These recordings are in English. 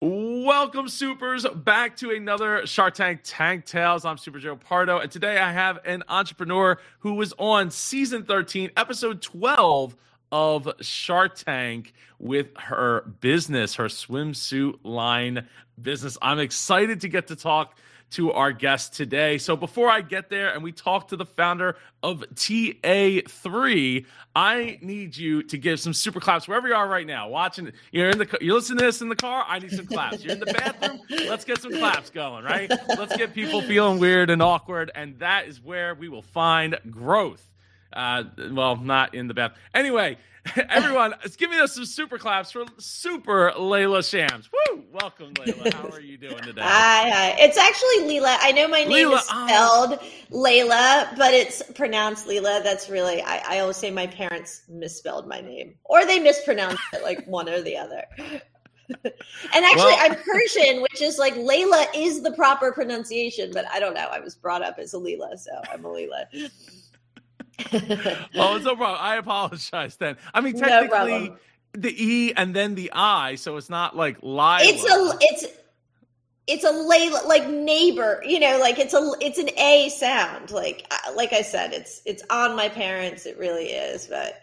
Welcome, supers, back to another Shark Tank Tank Tales. I'm Super Joe Pardo, and today I have an entrepreneur who was on season 13, episode 12 of Shark Tank with her business, her swimsuit line business. I'm excited to get to talk to our guest today. So before I get there and we talk to the founder of TA3, I need you to give some super claps wherever you are right now. Watching, you're in the, you're listening to this in the car. I need some claps. You're in the bathroom. Let's get some claps going, right? Let's get people feeling weird and awkward, and that is where we will find growth. Uh, well, not in the bath. Anyway, everyone, give me some super claps for Super Leila Shams. Woo! Welcome, Leila. How are you doing today? Hi, hi. It's actually Leela. I know my name Leela, is oh. spelled oh. Leila, but it's pronounced Leela. That's really, I, I always say my parents misspelled my name, or they mispronounced it, like one or the other. and actually, well, I'm Persian, which is like Layla is the proper pronunciation, but I don't know. I was brought up as a Leela, so I'm a Leela oh, it's no problem. I apologize then. I mean, technically, no the E and then the I, so it's not like Lila. It's a it's it's a Layla like neighbor, you know, like it's a it's an A sound. Like like I said, it's it's on my parents. It really is, but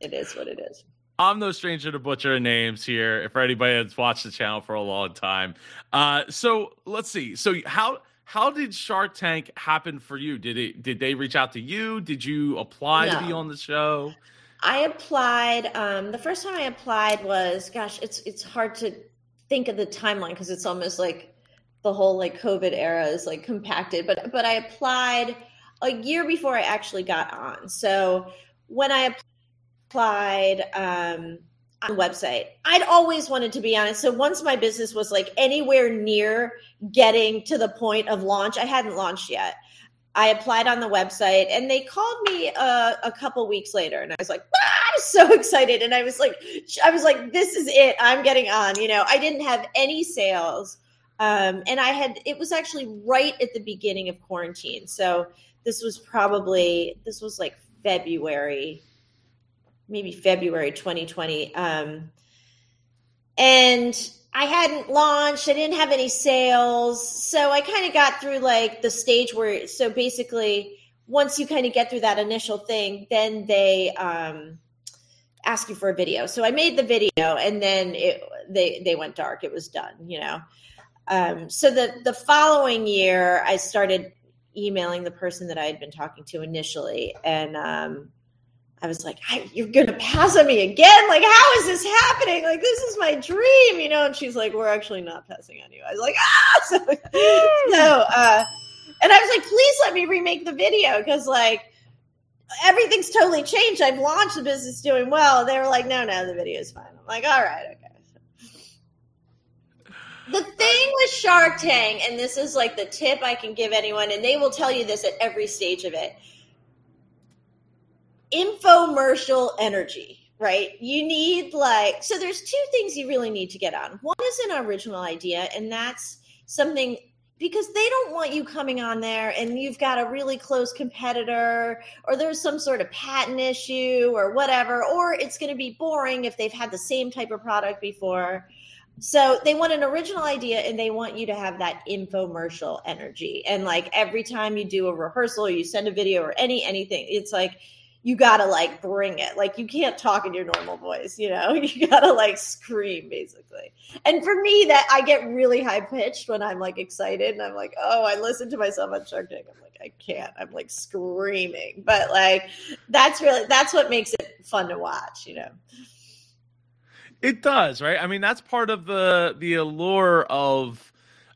it is what it is. I'm no stranger to butchering names here. If for anybody that's watched the channel for a long time, uh, so let's see. So how how did Shark Tank happen for you? Did it did they reach out to you? Did you apply no. to be on the show? I applied. Um, the first time I applied was, gosh, it's it's hard to think of the timeline because it's almost like the whole like COVID era is like compacted. But but I applied a year before I actually got on. So when I applied, um, website. I'd always wanted to be on it. So once my business was like anywhere near getting to the point of launch, I hadn't launched yet. I applied on the website and they called me uh, a couple weeks later and I was like, ah, I was so excited. And I was like, I was like, this is it. I'm getting on. You know, I didn't have any sales. Um, and I had, it was actually right at the beginning of quarantine. So this was probably, this was like February maybe February 2020. Um, and I hadn't launched, I didn't have any sales. So I kind of got through like the stage where, so basically, once you kind of get through that initial thing, then they um, ask you for a video. So I made the video and then it, they, they went dark. It was done, you know. Um, so the, the following year, I started emailing the person that I had been talking to initially. And, um, I was like, you're going to pass on me again? Like, how is this happening? Like, this is my dream, you know? And she's like, we're actually not passing on you. I was like, ah! So, so uh, and I was like, please let me remake the video because, like, everything's totally changed. I've launched the business doing well. They were like, no, no, the video is fine. I'm like, all right, okay. The thing with Shark Tank, and this is like the tip I can give anyone, and they will tell you this at every stage of it infomercial energy right? You need like so there's two things you really need to get on. One is an original idea and that's something because they don't want you coming on there and you've got a really close competitor or there's some sort of patent issue or whatever or it's going to be boring if they've had the same type of product before. So they want an original idea and they want you to have that infomercial energy. And like every time you do a rehearsal or you send a video or any anything, it's like you gotta like bring it. Like you can't talk in your normal voice, you know. You gotta like scream basically. And for me, that I get really high pitched when I'm like excited and I'm like, oh, I listen to myself on Shark Tank. I'm like, I can't. I'm like screaming. But like that's really that's what makes it fun to watch, you know. It does, right? I mean, that's part of the the allure of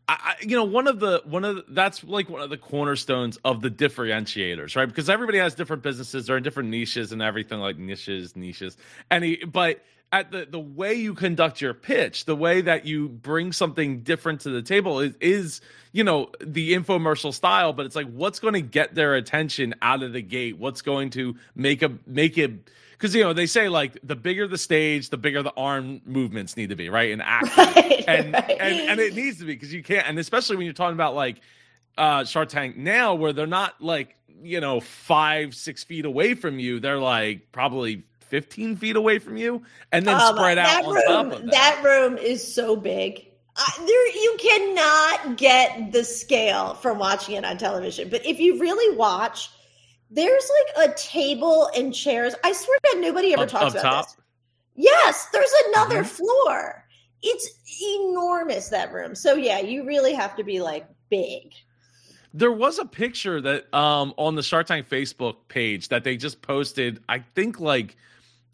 I, you know, one of the one of the, that's like one of the cornerstones of the differentiators, right? Because everybody has different businesses, they're in different niches and everything, like niches, niches. And but at the the way you conduct your pitch, the way that you bring something different to the table is is you know the infomercial style. But it's like what's going to get their attention out of the gate? What's going to make a make it because you know they say like the bigger the stage, the bigger the arm movements need to be, right? And act, right, and, right. and and it needs to be because you can't, and especially when you're talking about like uh Shark Tank now, where they're not like you know five six feet away from you, they're like probably 15 feet away from you and then um, spread out on room, top of that. That room is so big. Uh, there, you cannot get the scale from watching it on television. But if you really watch, there's like a table and chairs. I swear to God, nobody ever up, talks up about top? this. Yes, there's another mm-hmm. floor. It's enormous that room. So yeah, you really have to be like big. There was a picture that um on the Shark Tank Facebook page that they just posted. I think like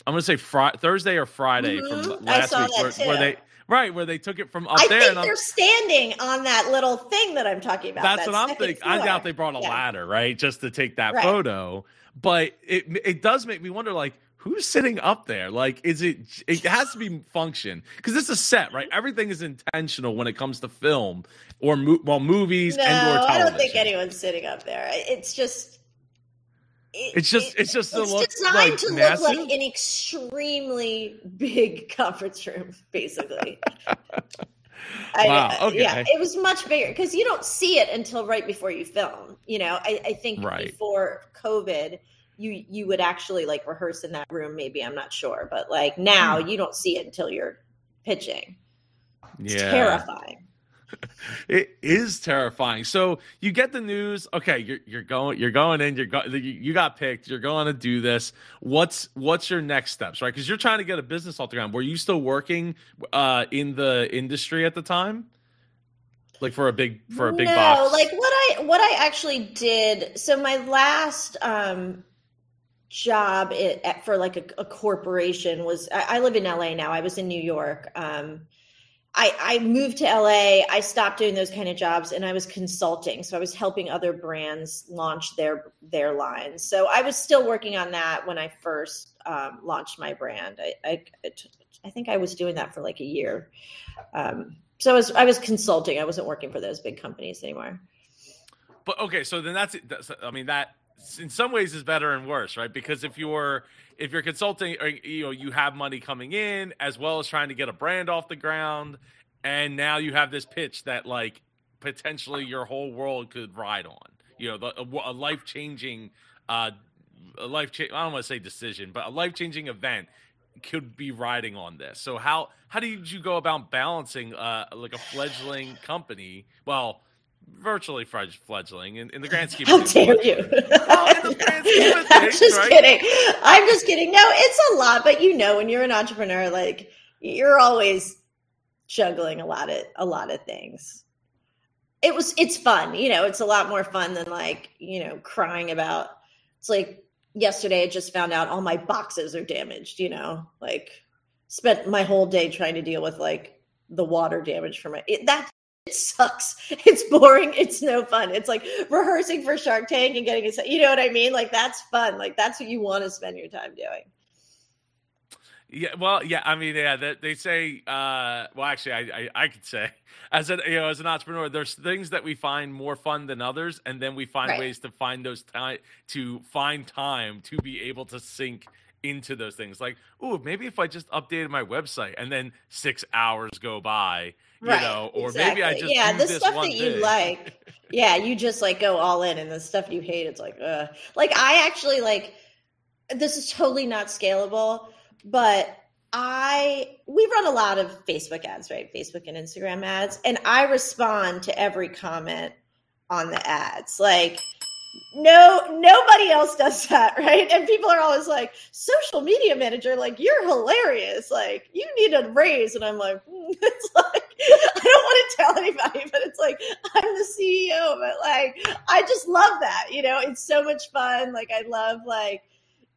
I'm gonna say Friday, Thursday or Friday mm-hmm. from last week, where, where, they right where they took it from up I there. I think they're standing on that little thing that I'm talking about. That's that what I'm thinking. Floor. I doubt they brought a yeah. ladder, right, just to take that right. photo. But it it does make me wonder, like who's sitting up there? Like, is it? It has to be function because this is a set, right? Mm-hmm. Everything is intentional when it comes to film or mo- well, movies no, and or television. I don't think anyone's sitting up there. It's just. It, it's just it's just it's look designed like to massive. look like an extremely big conference room, basically. I, wow. Okay. Yeah, it was much bigger because you don't see it until right before you film. You know, I, I think right. before COVID, you you would actually like rehearse in that room maybe i'm not sure but like now hmm. you don't see it until you're pitching it's yeah terrifying it is terrifying. So you get the news. Okay you're, you're going you're going in you're go, you got picked you're going to do this. What's what's your next steps right? Because you're trying to get a business off the ground. Were you still working uh in the industry at the time? Like for a big for a big no, box? like what i what i actually did so my last um job at, for like a, a corporation was I, I, live in LA now. I was in New York. Um, I, I moved to LA. I stopped doing those kind of jobs and I was consulting. So I was helping other brands launch their their lines. So I was still working on that when I first um, launched my brand. I, I, I think I was doing that for like a year. Um, so I was I was consulting. I wasn't working for those big companies anymore. But okay, so then that's, that's I mean that in some ways is better and worse, right? Because if you're if you're consulting, or, you know, you have money coming in as well as trying to get a brand off the ground, and now you have this pitch that like potentially your whole world could ride on. You know, the, a, a life changing, uh, a life cha- I don't want to say decision, but a life changing event could be riding on this. So how how did you go about balancing uh, like a fledgling company? Well virtually fledgling in, in the grand scheme. How dare you? things, I'm just right? kidding. I'm just kidding. No, it's a lot, but you know, when you're an entrepreneur, like you're always juggling a lot of a lot of things. It was it's fun, you know. It's a lot more fun than like you know crying about. It's like yesterday. I just found out all my boxes are damaged. You know, like spent my whole day trying to deal with like the water damage from it. it that it sucks. It's boring. It's no fun. It's like rehearsing for Shark Tank and getting it. You know what I mean? Like that's fun. Like that's what you want to spend your time doing. Yeah, well, yeah. I mean, yeah. They, they say, uh, well, actually, I, I, I could say, as an you know, as an entrepreneur, there's things that we find more fun than others, and then we find right. ways to find those time to find time to be able to sink into those things. Like, oh, maybe if I just updated my website, and then six hours go by, you right, know, or exactly. maybe I just yeah, the stuff that you thing. like, yeah, you just like go all in, and the stuff you hate, it's like, uh, like I actually like. This is totally not scalable, but I we run a lot of Facebook ads, right? Facebook and Instagram ads, and I respond to every comment on the ads, like no nobody else does that right and people are always like social media manager like you're hilarious like you need a raise and i'm like mm. it's like don't want to tell anybody but it's like i'm the ceo but like i just love that you know? It's so much fun. Like i love like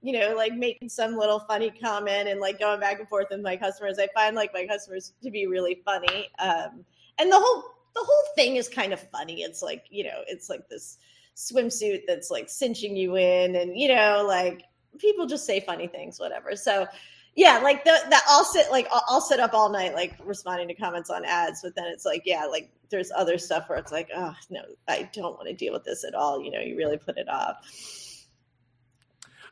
you know like making some little funny comment and like going back and forth with my customers. I find like my customers to be really funny um and the whole the whole thing is kind of funny. It's like you know it's like this swimsuit that's like cinching you in and you know like people just say funny things whatever. So yeah like the that i'll sit like I'll, I'll sit up all night like responding to comments on ads but then it's like yeah like there's other stuff where it's like oh no i don't want to deal with this at all you know you really put it off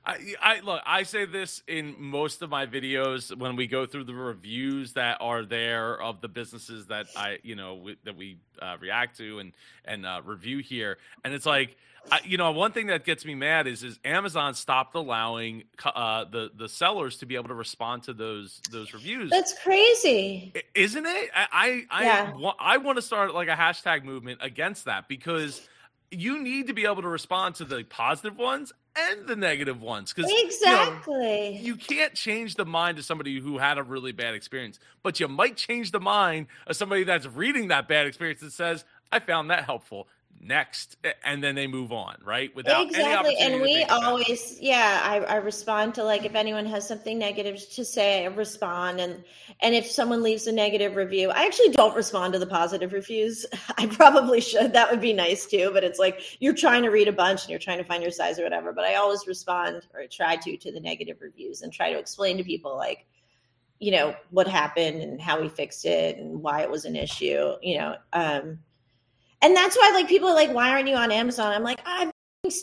I, I look. I say this in most of my videos when we go through the reviews that are there of the businesses that I, you know, that we uh, react to and and uh, review here, and it's like, I, you know, one thing that gets me mad is is Amazon stopped allowing uh, the the sellers to be able to respond to those those reviews. That's crazy, isn't it? I I yeah. I, I want to start like a hashtag movement against that because you need to be able to respond to the positive ones and the negative ones because exactly you, know, you, can't change the mind of somebody who had a really bad experience but you might change the mind of somebody that's reading that bad experience that says i found that helpful next and then they move on right? Without exactly and we always yeah I, I respond to like if anyone has something negative to say i respond and and if someone leaves a negative review i actually don't respond to the positive reviews. I probably should that would be nice too but it's like you're trying to read a bunch and you're trying to find your size or whatever but i always respond or try to to the negative reviews and try to explain to people like you know what happened and how we fixed it and why it was an issue you know um and that's why like people are like why aren't you on amazon? I'm like i'm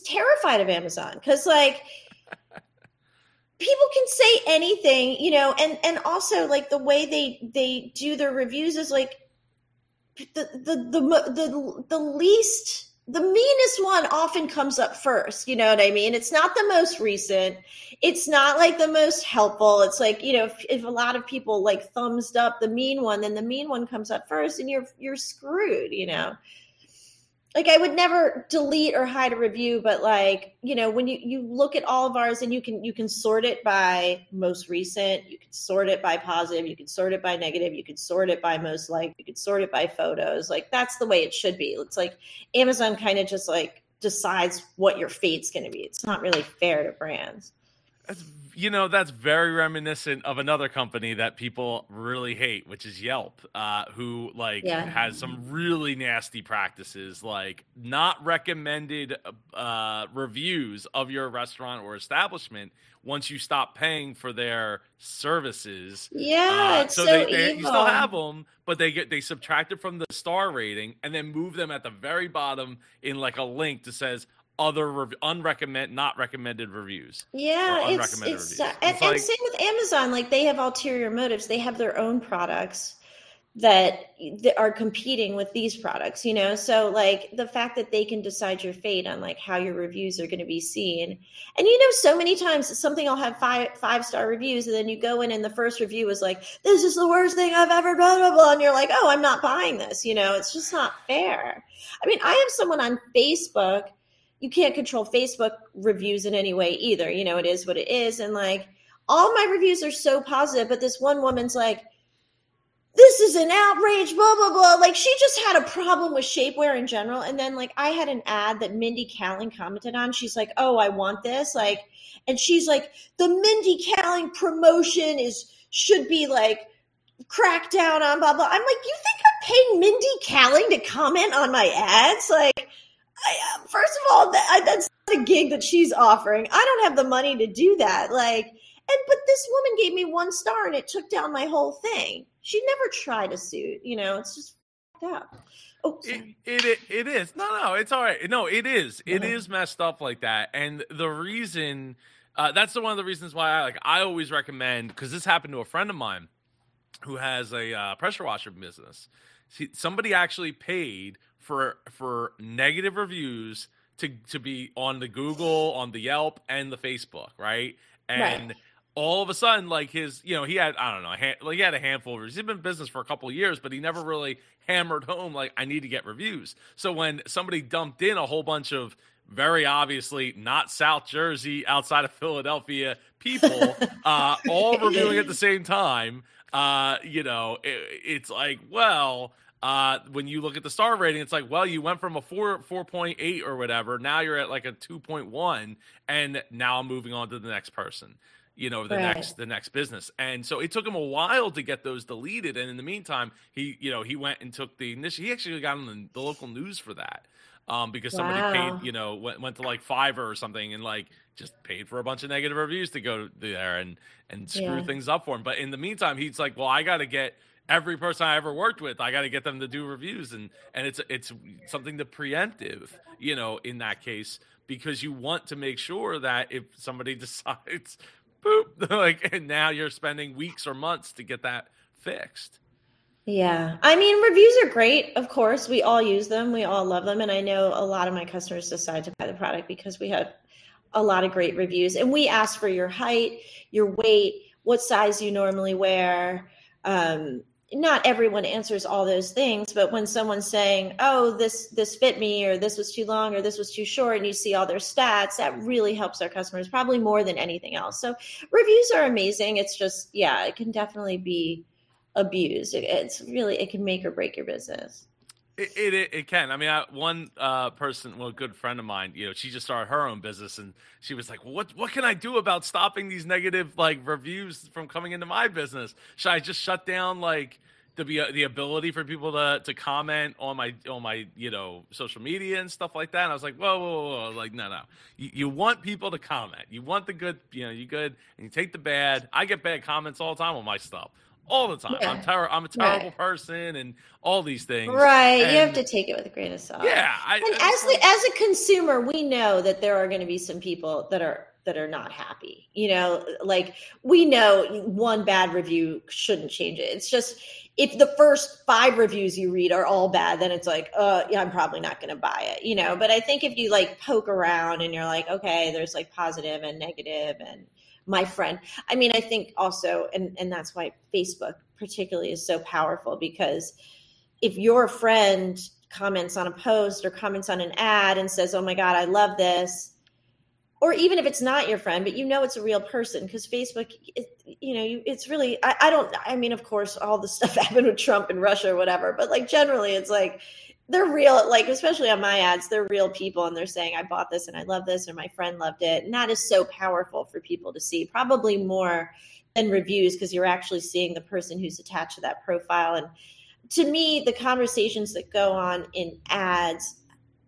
terrified of amazon. Because like people can say anything you know and and also like the way they they do their reviews is like the the the the, the least the meanest one often comes up first you know what i mean? It's not the most recent. It's not like the most helpful. It's like you know if, if a lot of people like thumbs up the mean one then the mean one comes up first and you're you're screwed you know like I would never delete or hide a review, but like, you know, when you, you look at all of ours and you can you can sort it by most recent, you can sort it by positive, you can sort it by negative, you can sort it by most liked, you can sort it by photos. Like that's the way it should be. It's like Amazon kind of just like decides what your fate's gonna be. It's not really fair to brands. That's you know that's very reminiscent of another company that people really hate, which is Yelp, uh, who like yeah. has some really nasty practices, like not recommended uh, reviews of your restaurant or establishment once you stop paying for their services. Yeah, uh, so, so they, they, you still have them, but they get they subtract it from the star rating and then move them at the very bottom in like a link that says other rev- unrecommend not recommended reviews. Yeah, it's, it's uh, and, like, and same with Amazon. Like they have ulterior motives. They have their own products that, that are competing with these products. You know, so like the fact that they can decide your fate on like how your reviews are going to be seen. And you know, so many times something will have five five star reviews, and then you go in and the first review is like, "This is the worst thing I've ever done," blah, blah, and you're like, "Oh, I'm not buying this." You know, it's just not fair. I mean, I have someone on Facebook you can't control Facebook reviews in any way either. You know, it is what it is. And like all my reviews are so positive, but this one woman's like, this is an outrage, blah, blah, blah. Like she just had a problem with shapewear in general. And then like I had an ad that Mindy Kaling commented on. She's like, oh, I want this. Like, and she's like, the Mindy Kaling promotion is should be like cracked down on blah blah. I'm like, you think I'm paying Mindy Kaling to comment on my ads? Like I, uh, first of all, that, that's a gig that she's offering. I don't have the money to do that. Like, and but this woman gave me one star and it took down my whole thing. She never tried a suit. You know, it's just up. Oh, it, it, it is no no it's all right no it is it yeah. is messed up like that and the reason uh, that's the one of the reasons why I like I always recommend because this happened to a friend of mine who has a uh, pressure washer business. See, somebody actually paid for for negative reviews to to be on the Google, on the Yelp, and the Facebook, right? And right. all of a sudden, like his, you know, he had I don't know, hand, like he had a handful of reviews. He'd been in business for a couple of years, but he never really hammered home like I need to get reviews. So when somebody dumped in a whole bunch of very obviously not South Jersey, outside of Philadelphia people, uh, all reviewing at the same time. Uh, you know, it, it's like, well, uh, when you look at the star rating, it's like, well, you went from a four four point eight or whatever. Now you're at like a two point one, and now I'm moving on to the next person. You know, the right. next the next business, and so it took him a while to get those deleted. And in the meantime, he you know he went and took the initial. He actually got on the, the local news for that. Um, because somebody wow. paid, you know, went, went to like Fiverr or something and like just paid for a bunch of negative reviews to go there and and screw yeah. things up for him. But in the meantime, he's like, well, I got to get every person I ever worked with, I got to get them to do reviews, and and it's it's something to preemptive, you know, in that case. because you want to make sure that if somebody decides, boop, like, and now you're spending weeks or months to get that fixed. Yeah. I mean, reviews are great. Of course, we all use them. We all love them. And I know a lot of my customers decide to buy the product because we had a lot of great reviews. And we ask for your height, your weight, what size you normally wear. Um, not everyone answers all those things, but when someone's saying, "Oh, this this fit me," or "This was too long," or "This was too short," and you see all their stats, that really helps our customers probably more than anything else. So reviews are amazing. It's just, yeah, it can definitely be abused. It's really it can make or break your business. It, it, it can. I mean, I, one uh, person, well, a good friend of mine, you know, she just started her own business, and she was like, "What what can I do about stopping these negative like reviews from coming into my business? Should I just shut down like the the ability for people to to comment on my on my you know social media and stuff like that?" And I was like, "Whoa, whoa, whoa, like no, no. You, you want people to comment. You want the good, you know, you good, and you take the bad. I get bad comments all the time on my stuff." All the time. Yeah. I'm ter- I'm a terrible right. person, and all these things. Right, and, you have to take it with a grain of salt. Yeah, I, and I, as the, as a consumer, we know that there are going to be some people that are that are not happy. You know, like we know one bad review shouldn't change it. It's just if the first five reviews you read are all bad, then it's like, uh, yeah, I'm probably not going to buy it. You know, but I think if you like poke around and you're like, okay, there's like positive and negative and my friend. I mean, I think also, and, and that's why Facebook particularly is so powerful because if your friend comments on a post or comments on an ad and says, oh my God, I love this, or even if it's not your friend, but you know it's a real person because Facebook, it, you know, it's really, I, I don't, I mean, of course, all the stuff happened with Trump and Russia or whatever, but like generally it's like, they're real like especially on my ads they're real people and they're saying i bought this and i love this or my friend loved it. And that is so powerful for people to see probably more than reviews because you're actually seeing the person who's attached to that profile. And to me the conversations that go on in ads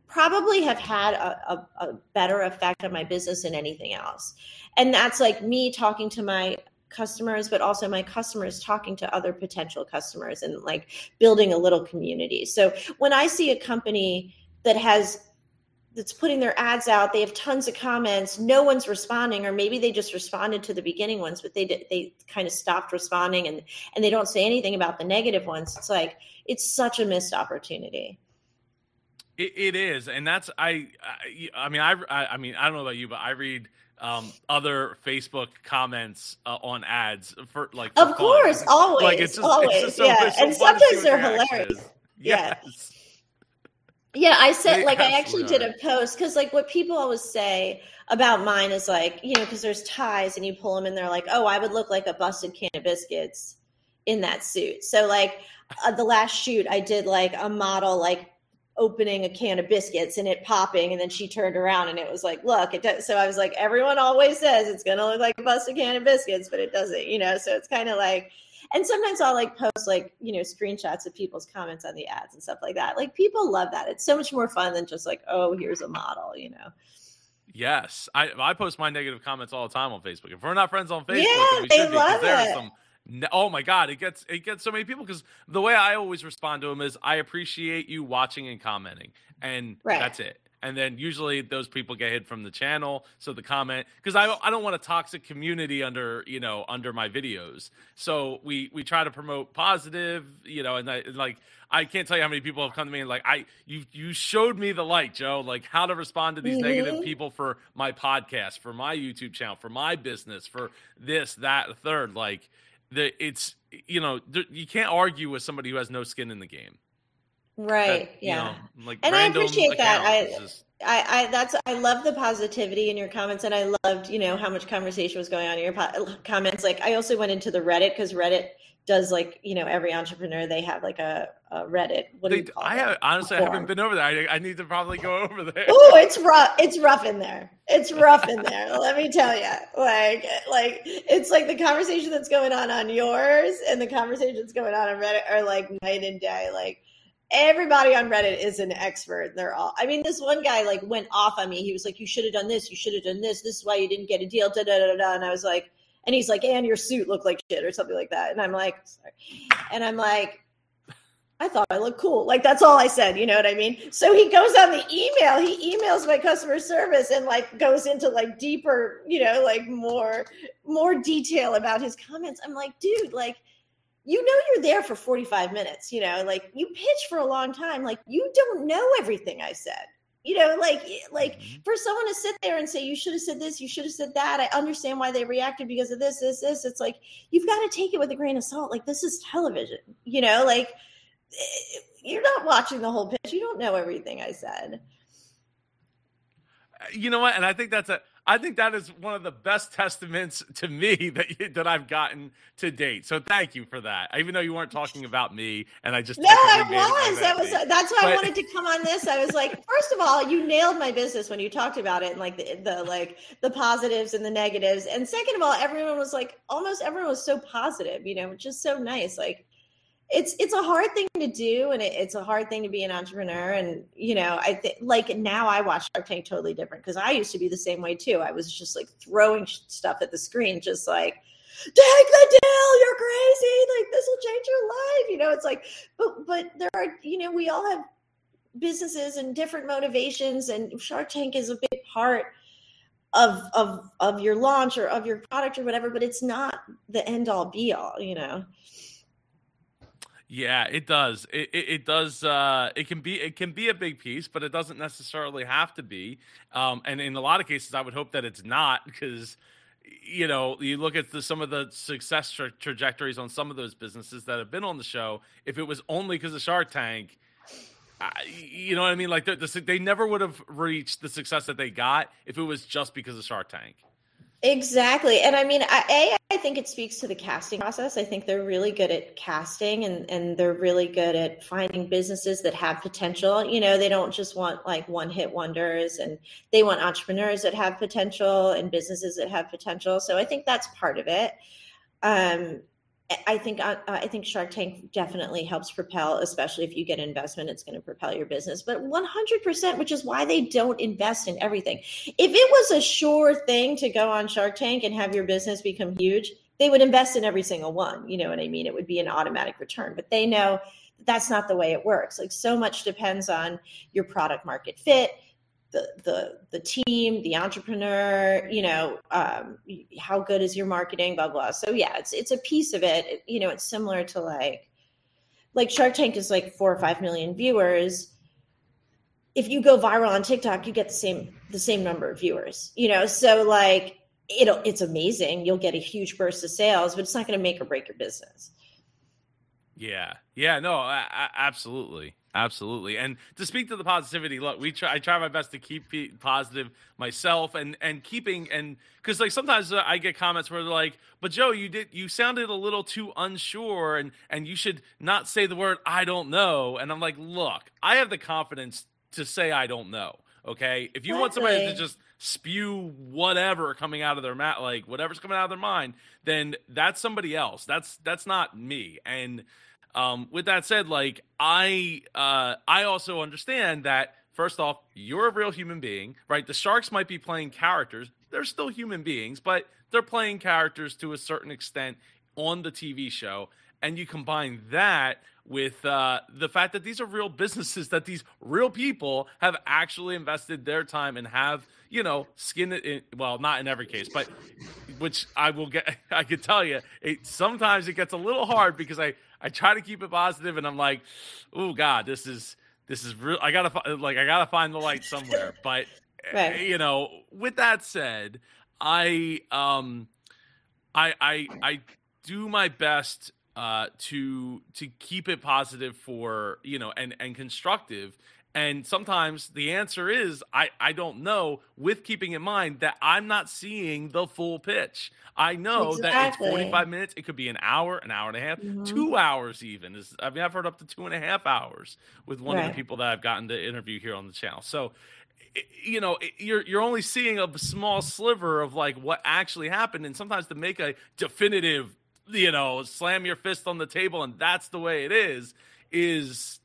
probably have had a, a, a better effect on my business than anything else. And that's like me talking to my customers but also my customers talking to other potential customers and like building a little community. So when i see a company that has that's putting their ads out they have tons of comments no one's responding or maybe they just responded to the beginning ones but they did, they kind of stopped responding and and they don't say anything about the negative ones it's like it's such a missed opportunity. It, it is and that's I, I i mean I, I mean i don't know about you but i read um, other Facebook comments uh, on ads for like. For of course, always, like it's just, always, it's just so, yeah. So and sometimes they're hilarious. Yes. Yeah. Yeah, I said like I actually did a post because like what people always say about mine is like you know because there's ties and you pull them and they're like oh I would look like a busted can of biscuits in that suit. So like uh, the last shoot I did like a model like opening a can of biscuits and it popping and then she turned around and it was like look it does so i was like everyone always says it's going to look like a busted can of biscuits but it doesn't you know so it's kind of like and sometimes i'll like post like you know screenshots of people's comments on the ads and stuff like that like people love that it's so much more fun than just like oh here's a model you know Yes, I I post my negative comments all the time on Facebook. If we're not friends on Facebook, yeah, we they should love be, it. There are some Oh my god, it gets it gets so many people because the way I always respond to them is I appreciate you watching and commenting, and right. that's it. And then usually those people get hit from the channel, so the comment because I I don't want a toxic community under you know under my videos. So we we try to promote positive, you know, and, I, and like I can't tell you how many people have come to me and like I you you showed me the light, Joe, like how to respond to these mm-hmm. negative people for my podcast, for my YouTube channel, for my business, for this, that, third, like that it's you know you can't argue with somebody who has no skin in the game. Right that, yeah. know, like and i appreciate that. I, just... I i that's i love the positivity in your comments and i loved you know how much conversation was going on in your po- comments like i also went into the reddit because reddit does like you know every entrepreneur they have like a, a Reddit. What do you call I have, honestly I haven't been over there. I, I need to probably go over there. Oh, it's rough. It's rough in there. It's rough in there. Let me tell you. Like like it's like the conversation that's going on on yours and the conversation that's going on on Reddit are like night and day. Like everybody on Reddit is an expert. They're all. I mean, this one guy like went off on me. He was like, "You should have done this. You should have done this. This is why you didn't get a deal." Da da da da. And I was like and he's like, and your suit looked like shit or something like that. And I'm like, sorry. And I'm like, I thought I looked cool. Like that's all I said. You know what I mean? So he goes on the email. He emails my customer service and like goes into like deeper, you know, like more more detail about his comments. I'm like, dude, like you know you're there for 45 minutes. You know, like you pitch for a long time. Like you don't know everything I said. You know, like eh, like mm-hmm. for someone to sit there and say you should have said this, you should have said that. I understand why they reacted because of this, this, this. It's like you've got to take it with a grain of salt. Like this is television. You know, like eh, you're not watching the whole pitch. You don't know everything I said. Uh, you know what? And I think that's a I think that is one of the best testaments to me that that I've gotten to date. So thank you for that. Even though you weren't talking about me, and I just no, I was. That was that's why but, I wanted to come on this. I was like, first of all, you nailed my business when you talked about it and like the, the like the positives and the negatives. And second of all, everyone was like, almost everyone was so positive. You know, which is so nice. Like it's it's a hard thing to do and it, it's a hard thing to be an entrepreneur and you know i think like now i watch shark tank totally different because i used to be the same way too. I was just like throwing stuff at the screen just like take the deal you're crazy like this will change your life you know it's like but but there are you know we all have businesses and different motivations and shark tank is a big part of of of your launch or of your product or whatever but it's not the end all be all you know yeah, it does. It, it, it, does. Uh, it can be it can be a big piece, but it doesn't necessarily have to be. Um, and in a lot of cases, I would hope that it's not because you know you look at the, some of the success tra- trajectories on some of those businesses that have been on the show. If it was only because of Shark Tank, you know what I mean? Like the, the, they never would have reached the success that they got if it was just because of Shark Tank. Exactly. And I mean, I, a, I think it speaks to the casting process. I think they're really good at casting and, and they're really good at finding businesses that have potential. You know, they don't just want like one hit wonders and they want entrepreneurs that have potential and businesses that have potential. So I think that's part of it. Um, I think uh, I think Shark Tank definitely helps propel, especially if you get investment, it's going to propel your business. But 100%, which is why they don't invest in everything. If it was a sure thing to go on Shark Tank and have your business become huge, they would invest in every single one. You know what I mean? It would be an automatic return. But they know that's not the way it works. Like so much depends on your product market fit the the the team, the entrepreneur, you know, um, how good is your marketing, blah blah. So yeah, it's it's a piece of it. it. You know, it's similar to like like Shark Tank is like four or five million viewers. If you go viral on TikTok, you get the same the same number of viewers. You know, so like it'll it's amazing. You'll get a huge burst of sales, but it's not going to make or break your business. Yeah, yeah, no, I, I, absolutely. Absolutely. And to speak to the positivity, look, we try I try my best to keep positive myself and and keeping and cuz like sometimes uh, I get comments where they're like, "But Joe, you did you sounded a little too unsure and and you should not say the word I don't know." And I'm like, "Look, I have the confidence to say I don't know." Okay? If you want somebody to just spew whatever coming out of their mat like whatever's coming out of their mind, then that's somebody else. That's that's not me. And um, with that said, like I uh, I also understand that first off, you're a real human being, right? The sharks might be playing characters; they're still human beings, but they're playing characters to a certain extent on the TV show. And you combine that with uh, the fact that these are real businesses, that these real people have actually invested their time and have, you know, skin it. well, not in every case, but which I will get. I can tell you, it sometimes it gets a little hard because I I try to keep it positive, and I'm like, oh God, this is this is real. I gotta like I gotta find the light somewhere. But right. you know, with that said, I um, I I I do my best uh to to keep it positive for you know and and constructive and sometimes the answer is I, I don't know, with keeping in mind that I'm not seeing the full pitch. I know exactly. that it's 45 minutes. It could be an hour, an hour and a half, mm-hmm. two hours even. Is I mean, I've heard up to two and a half hours with one right. of the people that I've gotten to interview here on the channel. So, you know, you're you're only seeing a small sliver of like what actually happened, and sometimes to make a definitive, you know, slam your fist on the table and that's the way it is, is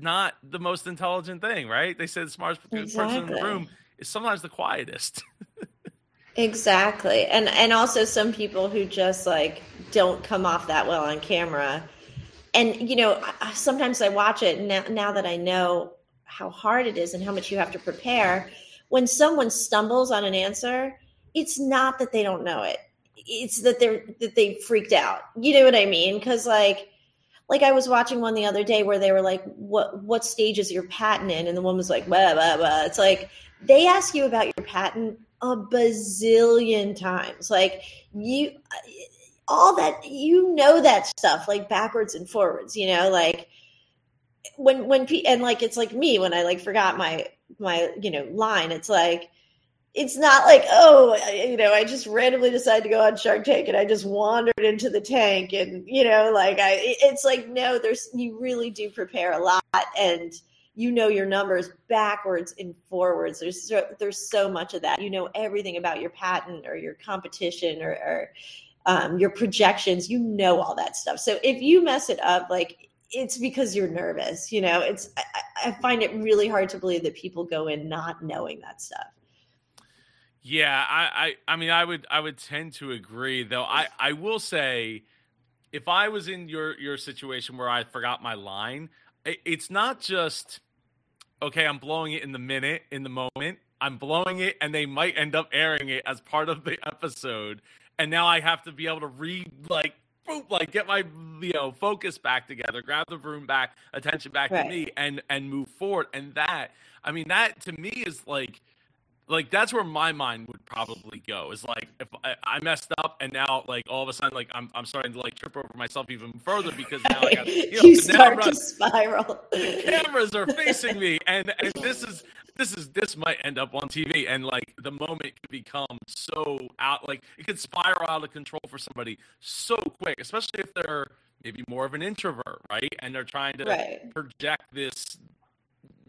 not the most intelligent thing, right? They say the smartest exactly. person in the room is sometimes the quietest. exactly. And and also some people who just like don't come off that well on camera and you know, sometimes I watch it now, now that I know how hard it is and how much you have to prepare. When someone stumbles on an answer, it's not that they don't know it. It's that they're that they freaked out. You know what I mean? Because like like I was watching one the other day where they were like, "What what stage is your patent in?" And the woman was like, "Blah blah blah." It's like they ask you about your patent a bazillion times. Like you, all that you know that stuff like backwards and forwards. You know, like when when and like it's like me when I like forgot my my you know line. It's like it's not like oh you know i just randomly decided to go on shark tank and i just wandered into the tank and you know like i it's like no there's you really do prepare a lot and you know your numbers backwards and forwards. There's so, there's so much of that. You know everything about your patent or your competition or, or um, your projections. You know all that stuff. So if you mess it up like it's because you're nervous you know it's I, I find it really hard to believe that people go in not knowing that stuff yeah, I, I, I mean, I would, I would tend to agree. Though I, I will say, if I was in your your situation where I forgot my line, it, it's not just okay. I'm blowing it in the minute, in the moment. I'm blowing it, and they might end up airing it as part of the episode. And now I have to be able to read, like, like get my you know focus back together, grab the room back, attention back right. to me, and and move forward. And that, I mean, that to me is like like that's where my mind would probably go is like if I, I, messed up and now like all of a sudden like I'm, I'm starting to like trip over myself even further because now I got you, know, you start to spiral. The cameras are facing me and and this is this is this might end up on TV and like the moment could become so out like it could spiral out of control for somebody so quick, especially if they're maybe more of an introvert, right? And they're trying to right. project this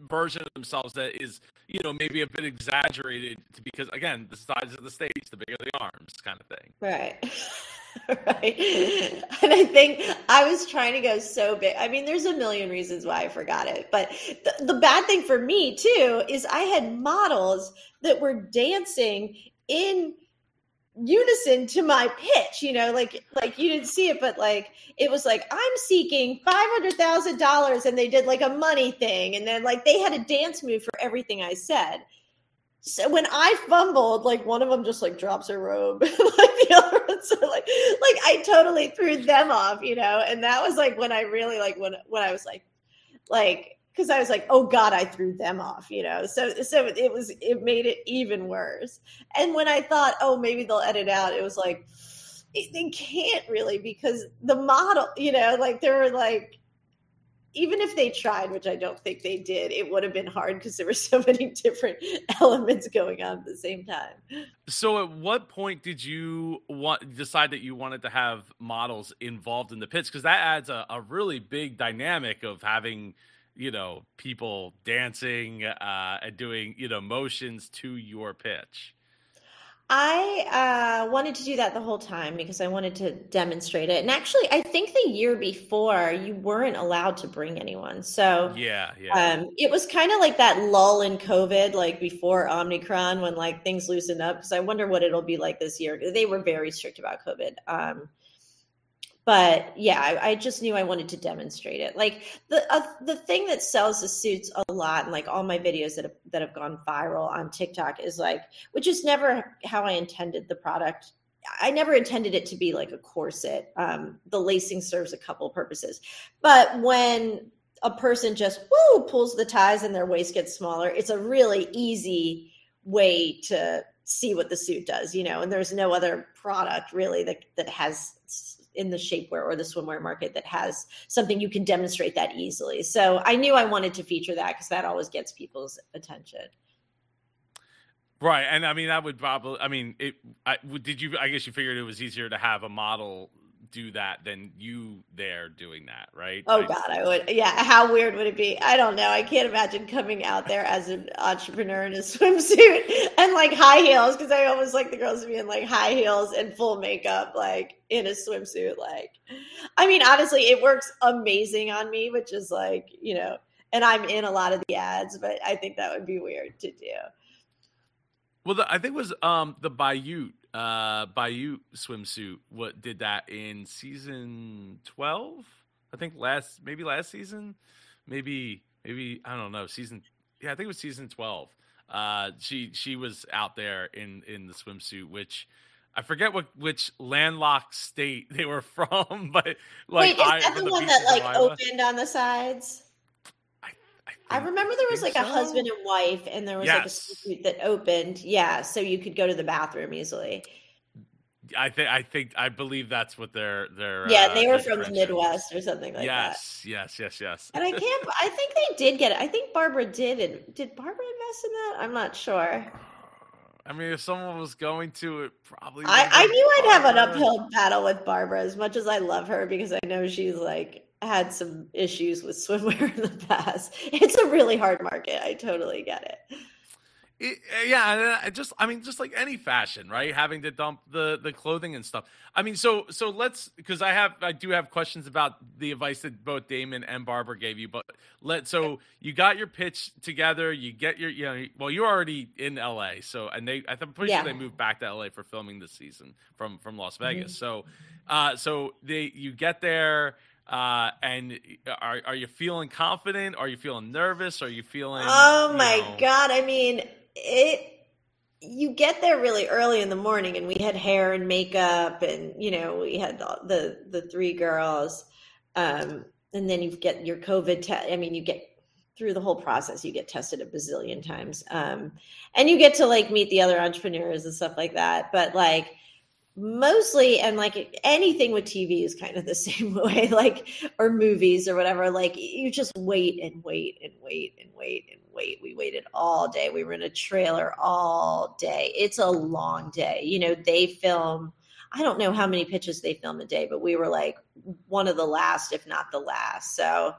version of themselves that is, you know, maybe a bit exaggerated because again, the size of the stage, the bigger the arms, kind of thing. Right. right. And I think I was trying to go so big. I mean, there's a million reasons why I forgot it, but the, the bad thing for me too is I had models that were dancing in unison to my pitch you know like like you didn't see it but like it was like i'm seeking $500000 and they did like a money thing and then like they had a dance move for everything i said. So when i fumbled like one of them just like drops her robe like the other ones are like like i totally threw them off you know and that was like when i really like when when i was like like because I was like, oh God, I threw them off, you know. So so it was it made it even worse. And when I thought, oh, maybe they'll edit out, it was like they can't really because the model, you know, like there were like even if they tried, which I don't think they did, it would have been hard because there were so many different elements going on at the same time. So, at what point did you want decide that you wanted to have models involved in the pitch? Because that adds a, a really big dynamic of having you know people dancing uh, and doing you know motions to your pitch I uh, wanted to do that the whole time because I wanted to demonstrate it. And actually, I think the year before you weren't allowed to bring anyone. So yeah, yeah. Um, it was kind of like that lull in COVID, like before Omicron, when like things loosened up. Because I wonder what it'll be like this year. They were very strict about COVID. Um, but yeah, I, I, just knew I wanted to demonstrate it. Like the uh, the thing that sells the suits a lot, and like all my videos that have, that have gone viral on TikTok is like, which is never how I intended the product. I never intended it to be like a corset. Um, the lacing serves a couple purposes, but when a person just woo pulls the ties and their waist gets smaller, it's a really easy way to see what the suit does, you know. And there's no other product really that that has in the shapewear or the swimwear market that has something you can demonstrate that easily. So I knew I wanted to feature that because that always gets people's attention. Right, and I mean that would probably. I mean, it. I, did you? I guess you figured it was easier to have a model do that than you there doing that, right? Oh God, I would. Yeah, how weird would it be? I don't know. I can't imagine coming out there as an entrepreneur in a swimsuit and like high heels because I always like the girls to be in like high heels and full makeup, like in a swimsuit. Like, I mean, honestly, it works amazing on me, which is like you know, and I'm in a lot of the ads, but I think that would be weird to do. Well, the, I think it was um the Bayou uh Bayou swimsuit what did that in season 12 I think last maybe last season, maybe maybe I don't know season. Yeah, I think it was season twelve. Uh, she she was out there in in the swimsuit, which I forget what which landlocked state they were from, but like Wait, is I, that the the one that like opened on the sides? I, remember there was like think a husband and wife, and there was Yes. like a swimsuit that opened. Yeah, so you could go to the bathroom easily. I think I think I believe that's what they're they're. yeah, uh, they were from the. Midwest or something like that. yes, yes, yes, yes. And I can't. I think they did get it. I think Barbara did. And did Barbara invest in that? I'm not sure. I mean, if someone was going to, it probably. I, I knew I'd have an uphill battle with Barbara as much as I love her because I know she's like had some issues with swimwear in the past. It's a really hard market. I totally get it. It, uh, yeah, I just I mean, just like any fashion, right? Having to dump the the clothing and stuff. I mean, so so let's because I have I do have questions about the advice that both Daymond and Barbara gave you, but let so you got your pitch together, you get your you know well you're already in LA, so and they I'm pretty Yeah. sure they moved back to LA for filming this season from from Las Mm-hmm. Vegas. So uh so they you get there. Uh, and are are you feeling confident? Are you feeling nervous? Are you feeling? Oh you my know- god! I mean, it. You get there really early in the morning, and we had hair and makeup, and you know we had the the, the three girls, um, and then you get your COVID test. I mean, you get through the whole process. You get tested a bazillion times, um, and you get to like meet the other entrepreneurs and stuff like that. But like mostly and like anything with tv is kind of the same way like or movies or whatever like you just wait and wait and wait and wait and wait. We waited all day. We were in a trailer all day. It's a long day. You know they film i don't know how many pitches they film a day but we were like one of the last if not the last. So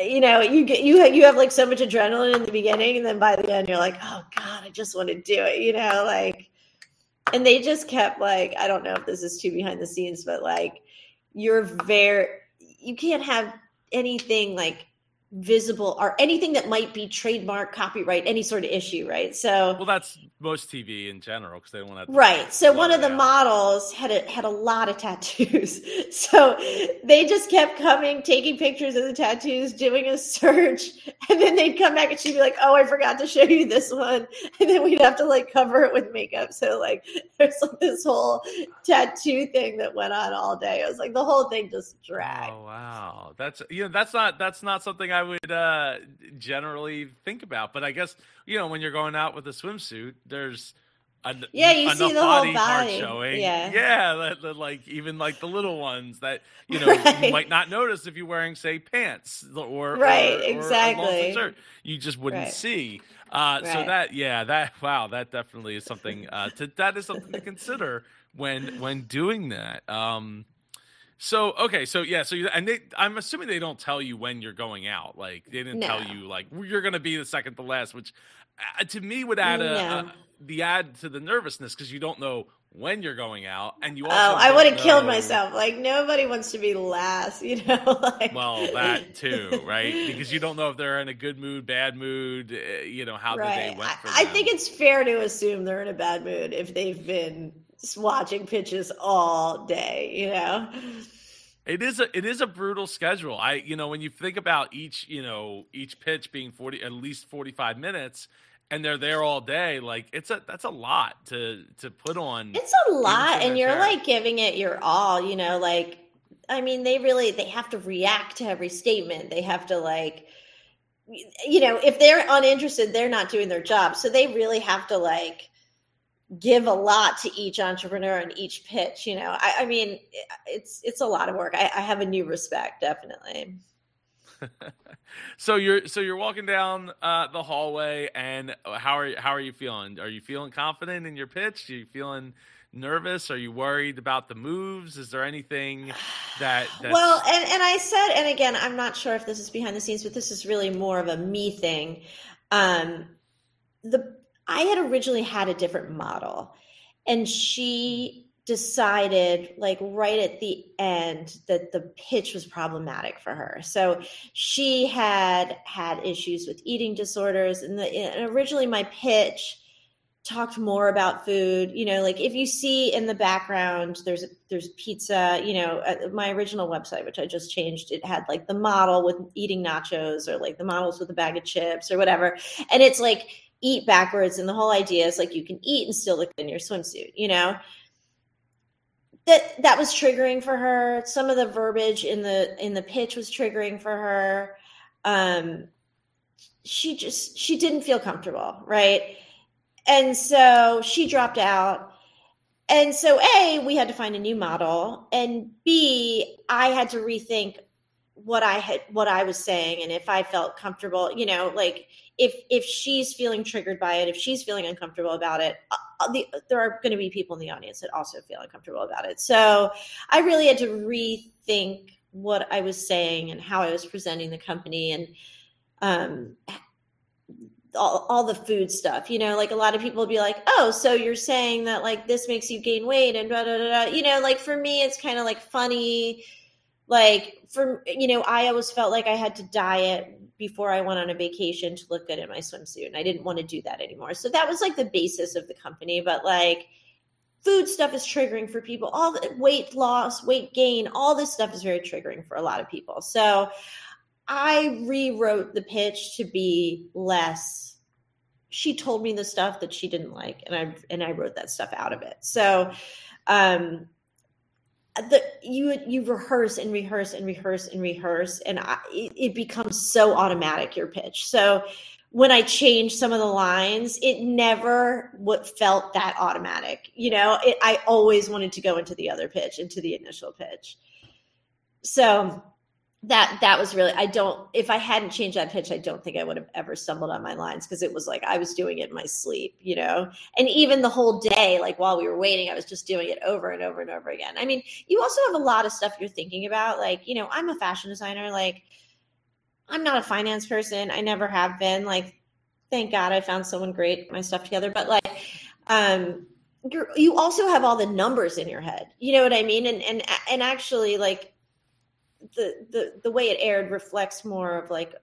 you know you get you you have like so much adrenaline in the beginning and then by the end you're like oh god i just want to do it you know like and they just kept like i don't know if this is too behind the scenes but like you're very you can't have anything like visible or anything that might be trademark copyright any sort of issue right so Well, that's most TV in general because they don't want to. Right. So one of the Yeah. models had a had a lot of tattoos. So they just kept coming, taking pictures of the tattoos, doing a search, and then they'd come back and she'd be like, "Oh, I forgot to show you this one," and then we'd have to like cover it with makeup. So like, there's like this whole tattoo thing that went on all day. It was like the whole thing just dragged. Oh wow, that's you know that's not that's not something I would uh, generally think about. But I guess you know when you're going out with a swimsuit, there's en- Yeah, you see the whole body showing. Yeah. yeah, that, that, like even like the little ones that you know Right. you might not notice if you're wearing say pants or Right, or, or a exactly. shirt. You just wouldn't Right. see. Uh, So that yeah that wow that definitely is something uh, to that is something to consider when when doing that. Um, so okay, so yeah, so you, and they, I'm assuming they don't tell you when you're going out. Like they didn't tell you like you're going to be the second to last, which uh, to me would add a, No. a the add to the nervousness because you don't know when you're going out, and you also Oh, I would have killed myself. Like nobody wants to be last, you know. like, Well, that too, right? Because you don't know if they're in a good mood, bad mood. uh, You know how the day went for I, I think it's fair to assume they're in a bad mood if they've been watching pitches all day, you know? It is a it is a brutal schedule. I you know when you think about each you know each pitch being forty at least forty five minutes, and they're there all day. Like it's a that's a lot to to put on. It's a lot, and you're care. like giving it your all, you know, like I mean, they really they have to react to every statement. They have to like you know, if they're uninterested, they're not doing their job. So they really have to like give a lot to each entrepreneur and each pitch. You know, I, I mean, it's it's a lot of work. I, I have a new respect, definitely. so you're so you're walking down uh, the hallway, and how are you, how are you feeling? Are you feeling confident in your pitch? Are you feeling nervous? Are you worried about the moves? Is there anything that that's, well and, and i said and again i'm not sure if this is behind the scenes but this is really more of a me thing um the i had originally had a different model and she decided like right at the end that the pitch was problematic for her. So she had had issues with eating disorders and, the, and originally my pitch talked more about food. You know like if you see in the background there's there's pizza you know uh, my original website which i just changed it had like the model with eating nachos or like the models with a bag of chips or whatever. And it's like eat backwards and the whole idea is like you can eat and still look in your swimsuit you know that that was triggering for her some of the verbiage in the in the pitch was triggering for her um she just she didn't feel comfortable right and so she dropped out. And so, A, we had to find a new model. And B, I had to rethink what I had what I was saying and if I felt comfortable, you know, like if if she's feeling triggered by it, if she's feeling uncomfortable about it, uh, uh the, there are going to be people in the audience that also feel uncomfortable about it. So I really had to rethink what I was saying and how I was presenting the company and um, all, all the food stuff you know like a lot of people would be like oh so you're saying that like this makes you gain weight and blah, blah, blah. you know like for me it's kind of like funny like for you know i always felt like i had to diet before i went on a vacation to look good in my swimsuit and i didn't want to do that anymore so that was like the basis of the company but like food stuff is triggering for people all the weight loss weight gain all this stuff is very triggering for a lot of people so I rewrote the pitch to be less. She told me the stuff that she didn't like, and I and I wrote that stuff out of it. So, um, the you you rehearse and rehearse and rehearse and rehearse, and I, it, becomes so automatic your pitch. So when I changed some of the lines, it never what felt that automatic. You know, it, I always wanted to go into the other pitch, into the initial pitch. So that that was really i don't if i hadn't changed that pitch i don't think i would have ever stumbled on my lines because it was like i was doing it in my sleep you know? And even the whole day like while we were waiting i was just doing it over and over and over again. I mean you also have a lot of stuff you're thinking about like you know i'm a fashion designer like i'm not a finance person. I never have been. Like thank god i found someone great my stuff together. But like um you you also have all the numbers in your head. You know what i mean? And and and actually like the the the way it aired reflects more of like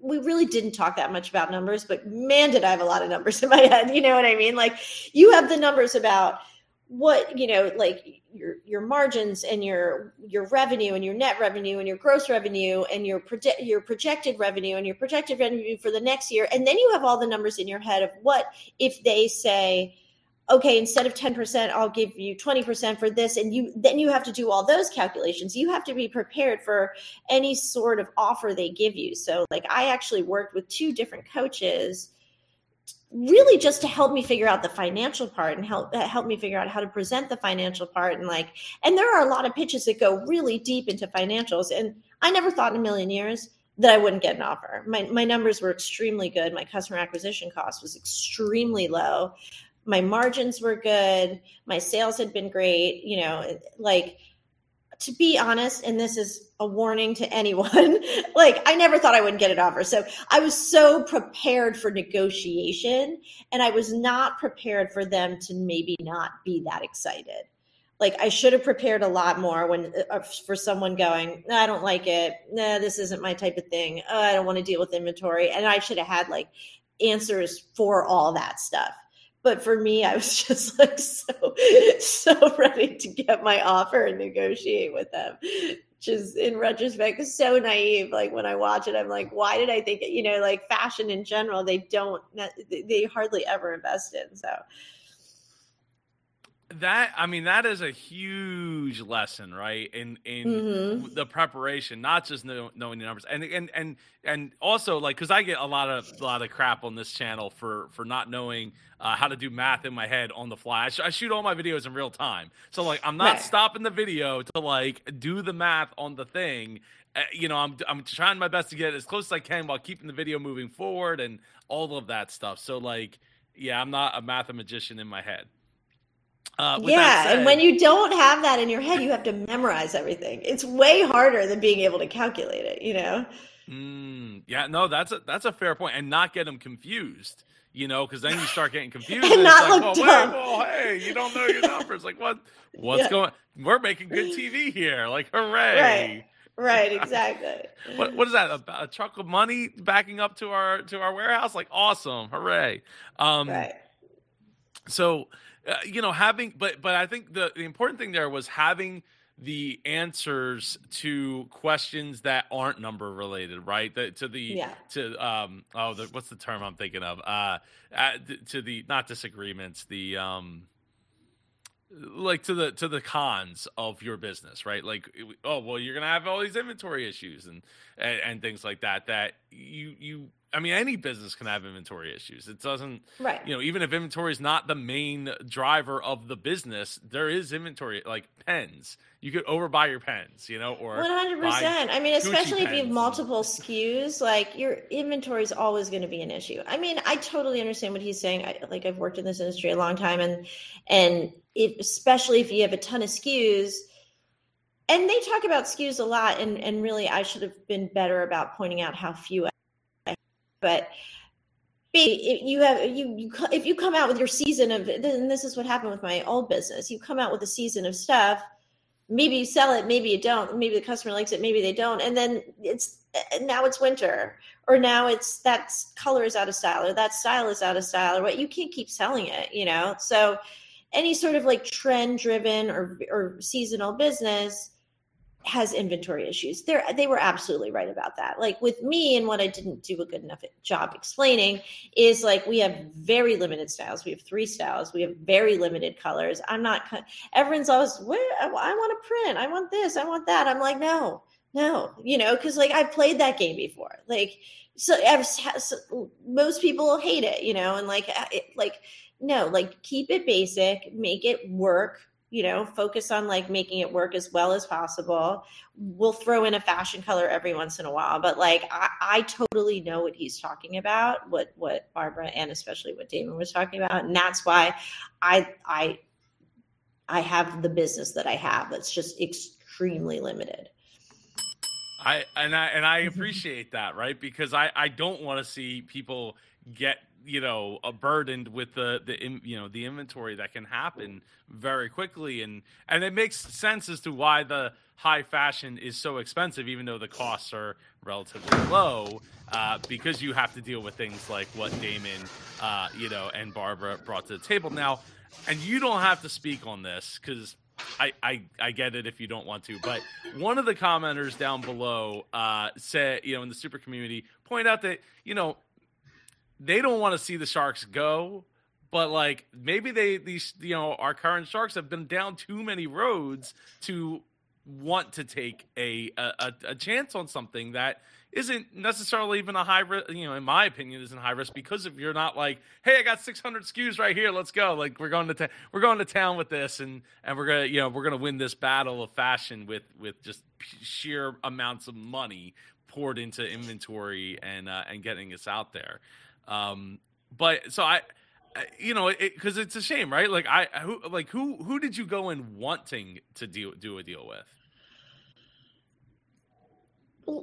we really didn't talk that much about numbers, but man, did I have a lot of numbers in my head. You know what I mean? Like you have the numbers about what you know, like your your margins and your your revenue and your net revenue and your gross revenue and your project your projected revenue and your projected revenue for the next year, and then you have all the numbers in your head of what if they say okay instead of 10% i'll give you 20% for this. And you then you have to do all those calculations. You have to be prepared for any sort of offer they give you. So like i actually worked with two different coaches really just to help me figure out the financial part and help uh, help me figure out how to present the financial part. And like and there are a lot of pitches that go really deep into financials. And i never thought in a million years that I wouldn't get an offer. My my numbers were extremely good. My customer acquisition cost was extremely low my margins were good my sales had been great you know like to be honest and this is a warning to anyone like i never thought i wouldn't get an offer. So i was so prepared for negotiation and i was not prepared for them to maybe not be that excited. Like i should have prepared a lot more when uh, for someone going i don't like it. Nah this isn't my type of thing. Oh, i don't want to deal with inventory. And i should have had like answers for all that stuff but for me i was just like so so ready to get my offer and negotiate with them which is in retrospect so naive like when i watch it i'm like why did i think it? you know like fashion in general they don't they hardly ever invest in so that i mean that is a huge lesson right in in mm-hmm. the preparation not just know, knowing the numbers. And and and and also like because i get a lot of a lot of crap on this channel for for not knowing uh, how to do math in my head on the fly. I, sh- I, shoot all my videos in real time. So like i'm not right. stopping the video to like do the math on the thing. Uh, you know i'm i'm trying my best to get as close as i can while keeping the video moving forward and all of that stuff. So like yeah i'm not a mathematician in my head uh, yeah, and when you don't have that in your head, you have to memorize everything. It's way harder than being able to calculate it. You know. Mm, yeah, no, that's a that's a fair point, and not get them confused. You know, because then you start getting confused and, and not like, look well, dumb. well, hey, you don't know your numbers. like what? What's yeah. going? We're making good TV here. Like hooray! Right. Right, exactly. what what is that? A, a, truck of money backing up to our to our warehouse? Like awesome, hooray! Um, right so uh, you know having but but i think the, the important thing there was having the answers to questions that aren't number related right? The, to the yeah. to um oh the, what's the term i'm thinking of? Uh, uh to the not disagreements the um like to the to the cons of your business right? Like oh well you're gonna have all these inventory issues and and, and things like that that you you I mean, any business can have inventory issues. It doesn't, right? You know, even if inventory is not the main driver of the business, there is inventory like pens. You could overbuy your pens, you know, or one hundred percent. I mean, especially if you have multiple SKUs, like your inventory is always going to be an issue. I mean, I totally understand what he's saying. I, like I've worked in this industry a long time, and and especially if you have a ton of SKUs and they talk about SKUs a lot and and really I should have been better about pointing out how few but if you have you, you if you come out with your season of and this is what happened with my old business you come out with a season of stuff maybe you sell it maybe you don't maybe the customer likes it maybe they don't and then it's now it's winter or now it's that color is out of style or that style is out of style or what you can't keep selling it you know? So any sort of like trend driven or or seasonal business has inventory issues. They they were absolutely right about that. Like with me and what I didn't do a good enough job explaining is like we have very limited styles. We have three styles. We have very limited colors. I'm not everyone's always I want to print. I want this. I want that. I'm like no. No, you know, cuz like I've played that game before. Like so, so most people hate it, you know, and like uh, it, like no, like keep it basic, make it work you know focus on like making it work as well as possible we'll throw in a fashion color every once in a while but like i, I totally know what he's talking about what what barbara and especially what daymond was talking about and that's why i i i have the business that i have that's just extremely limited I and I and I appreciate that, right? Because I I don't want to see people get you know a burdened with the the you know the inventory that can happen very quickly. And and it makes sense as to why the high fashion is so expensive even though the costs are relatively low uh, because you have to deal with things like what Daymond uh, you know and Barbara brought to the table. Now and you don't have to speak on this because I, I, I get it if you don't want to, but one of the commenters down below uh, said, you know, in the super community, point out that you know they don't want to see the Sharks go, but like maybe they these you know our current Sharks have been down too many roads to want to take a a, a chance on something that isn't necessarily even a high risk, you know, in my opinion, isn't high risk because if you're not like, hey, I got 600 SKUs right here, let's go. Like we're going to ta- we're going to town with this, and and we're gonna you know we're gonna win this battle of fashion with with just sheer amounts of money poured into inventory and uh, and getting us out there. Um, but so I, you know, because it, it's a shame, right? Like I, who, like who, who did you go in wanting to do do a deal with?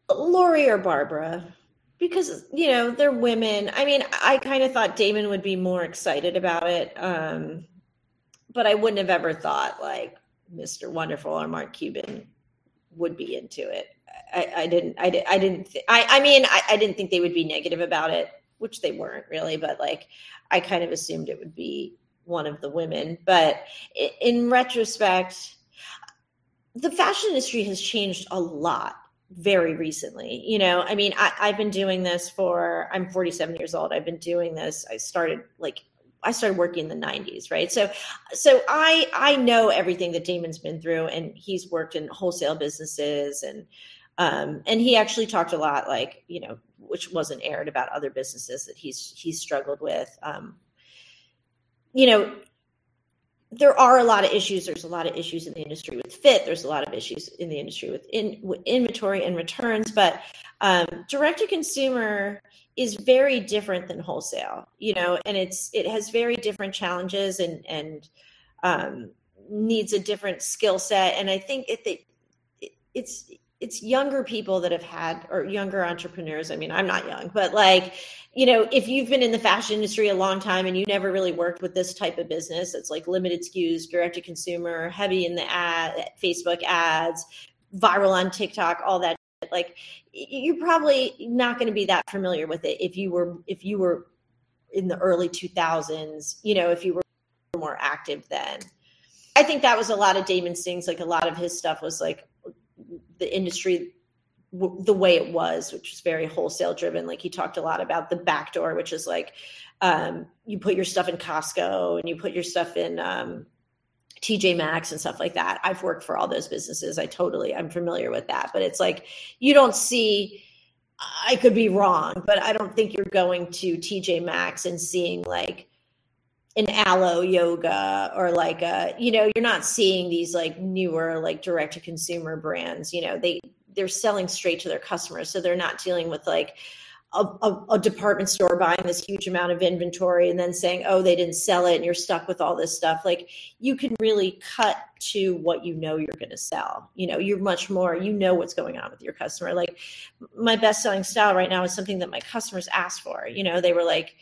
Lori or Barbara, because you know they're women. I mean, I kind of thought Daymond would be more excited about it, um, but I wouldn't have ever thought like Mr. Wonderful or Mark Cuban would be into it. I, I didn't. I, I didn't. Th- I. I mean, I, I didn't think they would be negative about it which they weren't really, but like I kind of assumed it would be one of the women. But in retrospect, the fashion industry has changed a lot very recently. You know, I mean, I, have been doing this for, I'm 47 years old. I've been doing this. I started like, I started working in the 90s, right? So, so I I know everything that Daymond's been through, and he's worked in wholesale businesses, and um, and he actually talked a lot, like you know, which wasn't aired about other businesses that he's he's struggled with. Um, you know, there are a lot of issues. There's a lot of issues in the industry with fit. There's a lot of issues in the industry with, in, with inventory and returns. But um, direct to consumer is very different than wholesale. You know, and it's it has very different challenges and and um, needs a different skill set. And I think it, it it's it's younger people that have had or younger entrepreneurs i mean i'm not young but like you know if you've been in the fashion industry a long time and you never really worked with this type of business it's like limited skus direct to consumer heavy in the ad facebook ads viral on tiktok all that like you're probably not going to be that familiar with it if you were if you were in the early 2000s you know if you were more active then. I think that was a lot of Daymond Sing's. Like a lot of his stuff was like the industry w- the way it was, which was very wholesale driven. Like he talked a lot about the back door, which is like um, you put your stuff in Costco and you put your stuff in um, TJ Maxx and stuff like that. I've worked for all those businesses. I totally I'm familiar with that. But it's like you don't see I could be wrong, but I don't think you're going to TJ Maxx and seeing like an Alo Yoga or like a you know you're not seeing these like newer like direct to consumer brands you know they they're selling straight to their customers. So they're not dealing with like a, a, a, department store buying this huge amount of inventory and then saying oh they didn't sell it and you're stuck with all this stuff. Like you can really cut to what you know you're going to sell. You know you're much more you know what's going on with your customer. Like my best selling style right now is something that my customers asked for. You know they were like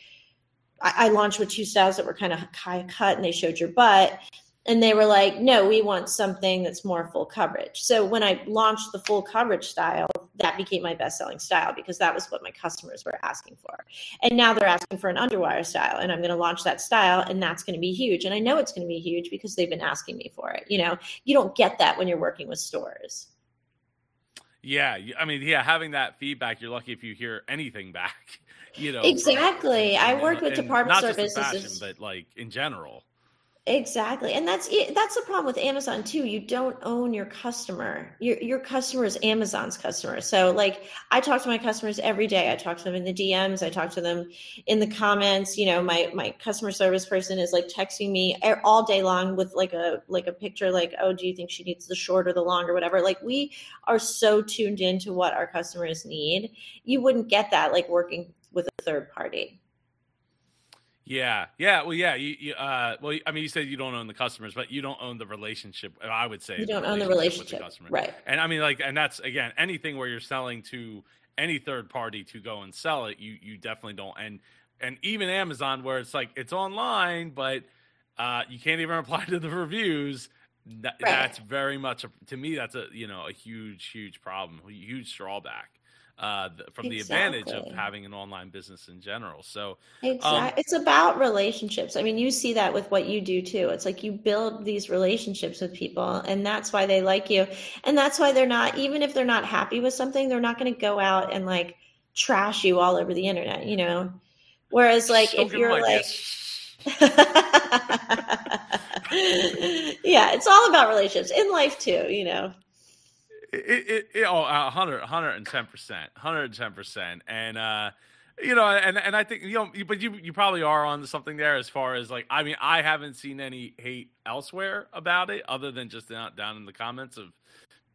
I, I launched with two styles that were kind of high cut and they showed your butt. And they were like no we want something that's more full coverage. So when i launched the full coverage style that became my best selling style because that was what my customers were asking for. And now they're asking for an underwire style and i'm going to launch that style and that's going to be huge. And i know it's going to be huge because they've been asking me for it you know? You don't get that when you're working with stores. Yeah i mean yeah having that feedback you're lucky if you hear anything back you know exactly i worked with department services fashion, but like in general Exactly. And that's that's the problem with Amazon too. You don't own your customer. Your your customer is Amazon's customer. So like I talk to my customers every day. I talk to them in the DMs, I talk to them in the comments. You know, my my customer service person is like texting me all day long with like a like a picture like, "Oh, do you think she needs the short or the long or whatever?" Like we are so tuned into what our customers need. You wouldn't get that like working with a third party. Yeah, yeah, well, yeah. You, you, uh, well, I mean, you said you don't own the customers, but you don't own the relationship. I would say you don't own the relationship, the right? And I mean, like, and that's again anything where you're selling to any third party to go and sell it. You you definitely don't. And and even Amazon, where it's like it's online, but uh, you can't even reply to the reviews. That, right. That's very much a, to me. That's a you know a huge huge problem, a huge drawback uh, from exactly. the advantage of having an online business in general. So exactly. Um, it's about relationships. I mean, you see that with what you do too. It's like you build these relationships with people, and that's why they like you, and that's why they're not even if they're not happy with something, they're not going to go out and like trash you all over the internet. You know, whereas like if you're like. yeah, it's all about relationships in life too, you know it, it, it oh, 100, 110 percent, hundred ten percent, and uh, you know, and and I think you know, but you you probably are on something there as far as like, I mean, I haven't seen any hate elsewhere about it other than just down down in the comments of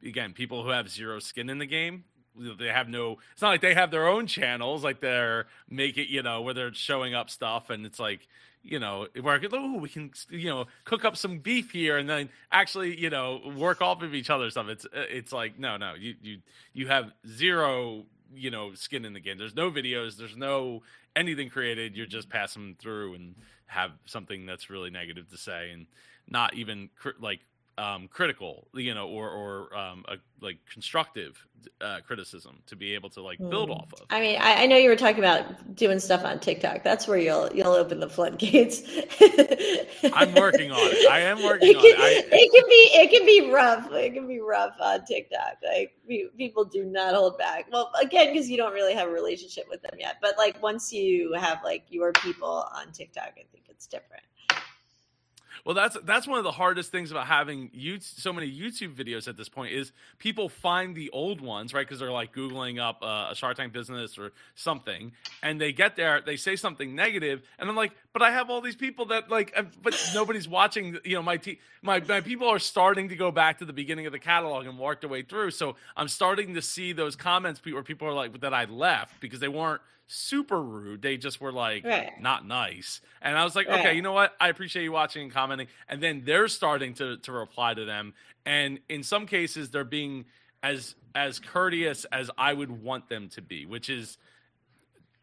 again people who have zero skin in the game. They have no. It's not like they have their own channels, like they're make it, you know, where they're showing up stuff, and it's like you know, where oh, we can, you know, cook up some beef here and then actually, you know, work off of each other stuff. It's, uh, it's like, no, no, you, you, you have zero, you know, skin in the game. There's no videos. There's no anything created. You're just passing through and have something that's really negative to say and not even like um, critical, you know, or or um, a, like constructive uh, criticism to be able to like build mm. off of. I mean, I, I, know you were talking about doing stuff on TikTok. That's where you'll you'll open the floodgates. I'm working on it. I am working it can, on it. I, it can be it can be rough. It can be rough on TikTok. Like people do not hold back. Well, again, because you don't really have a relationship with them yet. But like once you have like your people on TikTok, I think it's different. Well, that's that's one of the hardest things about having YouTube, so many YouTube videos at this point is people find the old ones, right? Because they're like googling up uh, a Shark Tank business or something, and they get there, they say something negative, and I'm like, but I have all these people that like, but nobody's watching. You know, my te- my my people are starting to go back to the beginning of the catalog and work their way through. So I'm starting to see those comments where people are like that I left because they weren't super rude. They just were like right. not nice. And I was like, right. okay, you know what? I appreciate you watching and commenting. And then they're starting to to reply to them. And in some cases, they're being as as courteous as I would want them to be, which is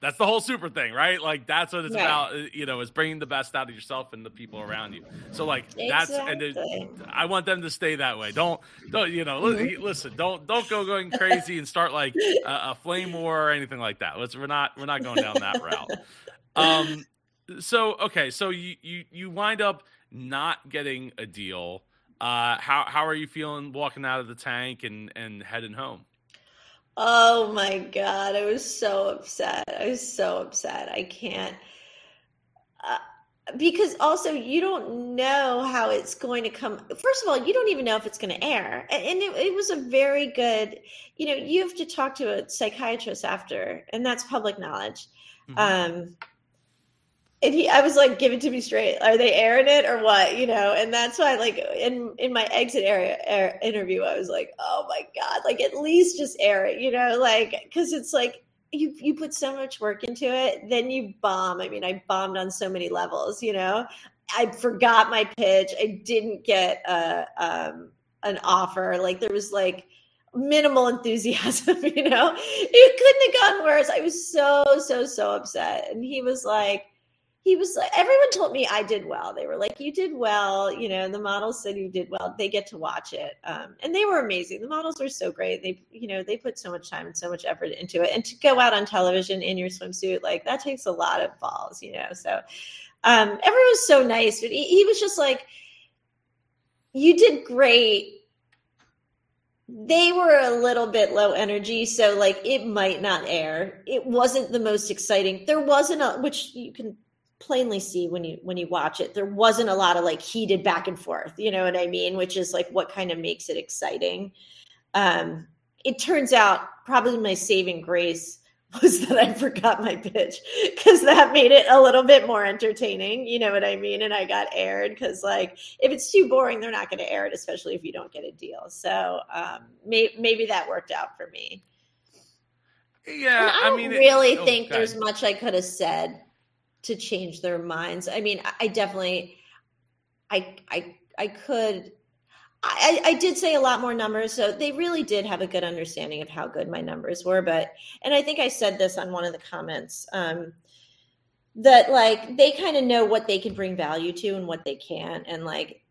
that's the whole super thing, right? Like that's what it's right. about. Uh, you know, is bringing the best out of yourself and the people around you. So like exactly. that's and I want them to stay that way. Don't don't you know? Mm-hmm. Listen, don't don't go going crazy and start like a, a, flame war or anything like that. Let's we're not we're not going down that route. Um. So okay, so you you you wind up not getting a deal. Uh, how how are you feeling walking out of the tank and and heading home? Oh my god, I was so upset. I was so upset. I can't. Uh, because also you don't know how it's going to come first of all you don't even know if it's going to air and it, it, was a very good you know you have to talk to a psychiatrist after and that's public knowledge mm-hmm. um and he i was like give it to me straight are they airing it or what you know and that's why like in in my exit area air, interview i was like oh my god like at least just air it you know like because it's like you you put so much work into it, then you bomb. I mean, I bombed on so many levels. You know, I forgot my pitch. I didn't get a um, an offer. Like there was like minimal enthusiasm. You know, it couldn't have gone worse. I was so so so upset, and he was like he was like everyone told me i did well. They were like you did well. You know the models said you did well. They get to watch it um, and they were amazing. The models were so great. They you know they put so much time and so much effort into it. And to go out on television in your swimsuit like that takes a lot of balls you know so um, everyone was so nice but he, he was just like you did great. They were a little bit low energy so like it might not air. It wasn't the most exciting. There wasn't a which you can plainly see when you when you watch it. There wasn't a lot of like heated back and forth you know what i mean? Which is like what kind of makes it exciting. Um it turns out probably my saving grace was that i forgot my pitch because that made it a little bit more entertaining you know what i mean? And i got aired because like if it's too boring they're not going to air it especially if you don't get a deal. So um may- maybe that worked out for me. Yeah and i don't I mean, really it, think there's much i could have said to change their minds. I mean, I definitely, I, I, I could, I, I did say a lot more numbers, so they really did have a good understanding of how good my numbers were. But, and I think I said this on one of the comments, um, that like they kind of know what they can bring value to and what they can't, and like,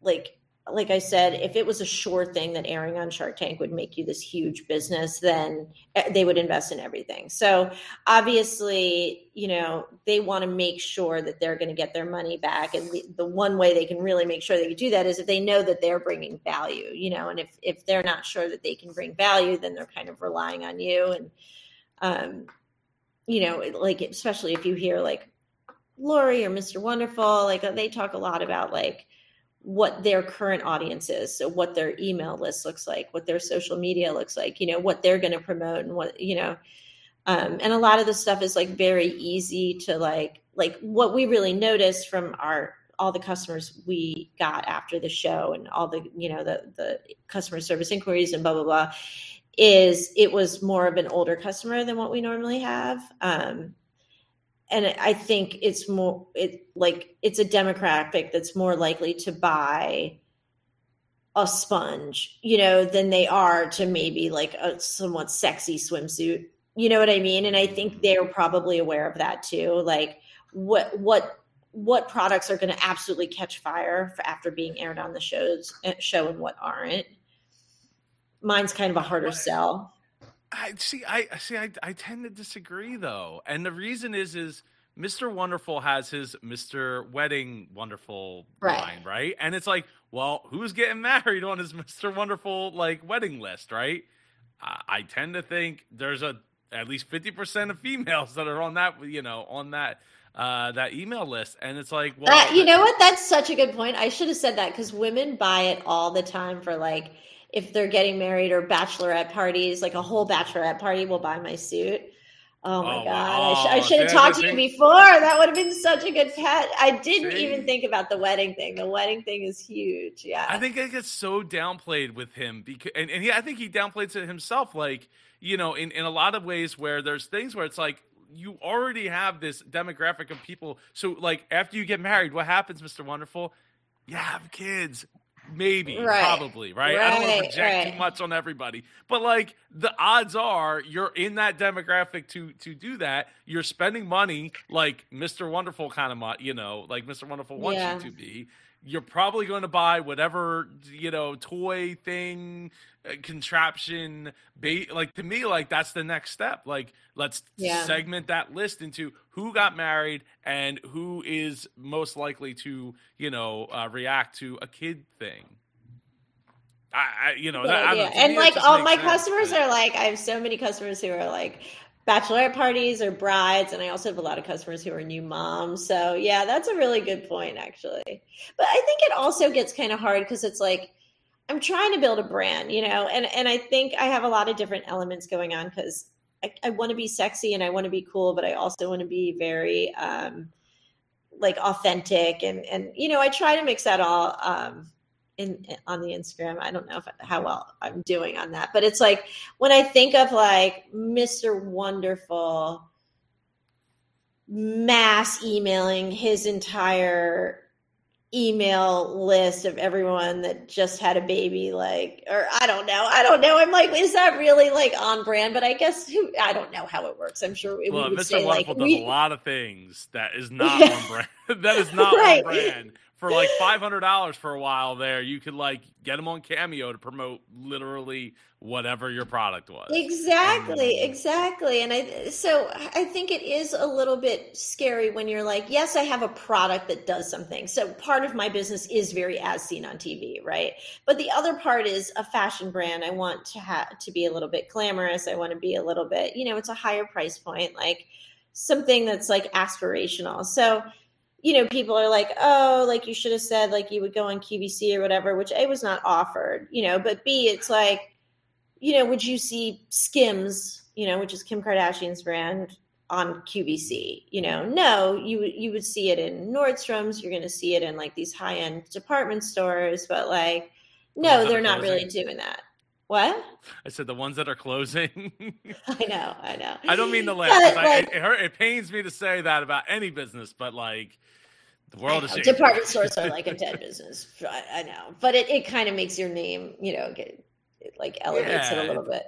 like like I said, if it was a sure thing that airing on Shark Tank would make you this huge business, then eh, they would invest in everything. So obviously, you know, they want to make sure that they're going to get their money back. And the, the, one way they can really make sure they can do that is if they know that they're bringing value, you know, and if, if they're not sure that they can bring value, then they're kind of relying on you. And, um, you know, like, especially if you hear like Lori or Mr. Wonderful, like they talk a lot about like, what their current audience is so what their email list looks like what their social media looks like you know what they're going to promote and what you know um, and a lot of the stuff is like very easy to like like what we really noticed from our all the customers we got after the show and all the you know the the customer service inquiries and blah blah blah is it was more of an older customer than what we normally have um, and I think it's more it like it's a demographic that's more likely to buy a sponge, you know, than they are to maybe like a somewhat sexy swimsuit. You know what I mean? And I think they're probably aware of that too. Like what what what products are going to absolutely catch fire after being aired on the shows eh, show and what aren't. Mine's kind of a harder sell. I see. I see. I, I tend to disagree though, and the reason is is Mr. Wonderful has his Mr. Wedding Wonderful right. line, right? And it's like, well, who's getting married on his Mr. Wonderful like wedding list, right? I, I tend to think there's a at least fifty percent of females that are on that, you know, on that uh, that email list, and it's like, well, you know what? That's such a good point. I should have said that because women buy it all the time for like if they're getting married or bachelorette parties, like a whole bachelorette party will buy my suit. Oh my oh, god! I, sh- I, should have talked to you before. That would have been such a good pet. I didn't See? even think about the wedding thing. The wedding thing is huge. Yeah, I think it gets so downplayed with him because, and, and he, I think he downplays it himself. Like you know, in in a lot of ways where there's things where it's like you already have this demographic of people. So like after you get married, what happens, Mister Wonderful? You have kids maybe right. probably right? right? i don't want to project right. too much on everybody but like the odds are you're in that demographic to to do that you're spending money like mr wonderful kind of you know like mr wonderful wants yeah. you to be you're probably going to buy whatever you know toy thing contraption bait like to me like that's the next step like let's yeah. segment that list into who got married and who is most likely to you know uh, react to a kid thing I, I you know, yeah, that, yeah. and like all my sense, customers are like, I have so many customers who are like, bachelorette parties or brides and i also have a lot of customers who are new moms so yeah that's a really good point actually but i think it also gets kind of hard because it's like i'm trying to build a brand you know and and i think i have a lot of different elements going on because i, I want to be sexy and i want to be cool but i also want to be very um like authentic and and you know i try to mix that all um in on the Instagram. I don't know if, how well I'm doing on that, but it's like when I think of like Mr. Wonderful mass emailing his entire email list of everyone that just had a baby like or i don't know i don't know. I'm like is that really like on brand? But i guess who i don't know how it works. I'm sure it well, would mr say, wonderful like, does we, a lot of things that is not on brand that is not right. on brand for like five hundred dollars for a while there, you could like get them on Cameo to promote literally whatever your product was. Exactly, and, exactly. And I so I think it is a little bit scary when you're like, yes, I have a product that does something. So part of my business is very as seen on TV, right? But the other part is a fashion brand. I want to have to be a little bit glamorous. I want to be a little bit, you know, it's a higher price point, like something that's like aspirational. So you know, people are like, oh, like you should have said like you would go on QVC or whatever, which A was not offered, you know, but B, it's like, you know, would you see Skims, you know, which is Kim Kardashian's brand on QVC? You know, no, you you would see it in Nordstrom's, you're gonna see it in like these high end department stores, but like, no, they're not really doing that. What? I said the ones that are closing. I know, I know. I don't mean to laugh. Like, it, hurt, it pains me to say that about any business, but like the world is a department stores are like a dead business. I, I, know, but it, it kind of makes your name, you know, get it like elevates yeah, it a little bit.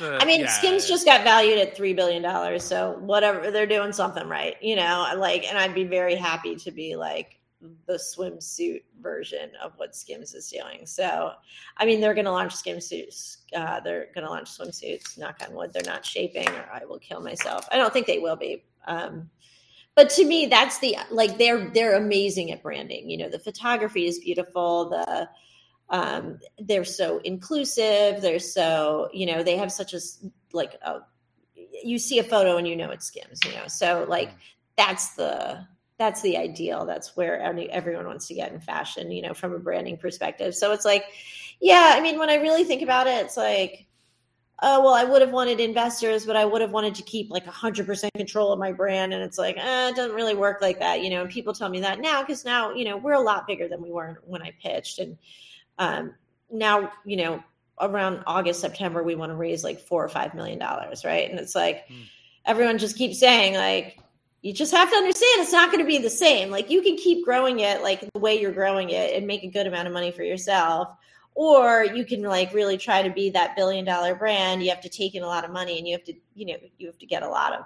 A, I mean, yeah. Skims just got valued at three billion dollars, so whatever they're doing something right, you know. Like, and I'd be very happy to be like the swimsuit version of what Skims is doing. So, I mean, they're going to launch swimsuits. Uh, they're going to launch swimsuits. Knock on wood, they're not shaping, or I will kill myself. I don't think they will be. Um, but to me, that's the like they're they're amazing at branding. You know, the photography is beautiful. The um, they're so inclusive. They're so you know they have such a like a you see a photo and you know it's Skims. You know, so like mm. that's the that's the ideal. That's where everyone wants to get in fashion, you know, from a branding perspective. So it's like, yeah, I mean, when I really think about it, it's like, oh, well, I would have wanted investors, but I would have wanted to keep like 100% control of my brand. And it's like, eh, it doesn't really work like that, you know, and people tell me that now because now, you know, we're a lot bigger than we were when I pitched. And um, now, you know, around August, September, we want to raise like four or five million dollars, right? And it's like, mm. everyone just keeps saying, like, you just have to understand it's not going to be the same. Like you can keep growing it like the way you're growing it and make a good amount of money for yourself. Or you can like really try to be that billion dollar brand. You have to take in a lot of money and you have to, you know, you have to get a lot of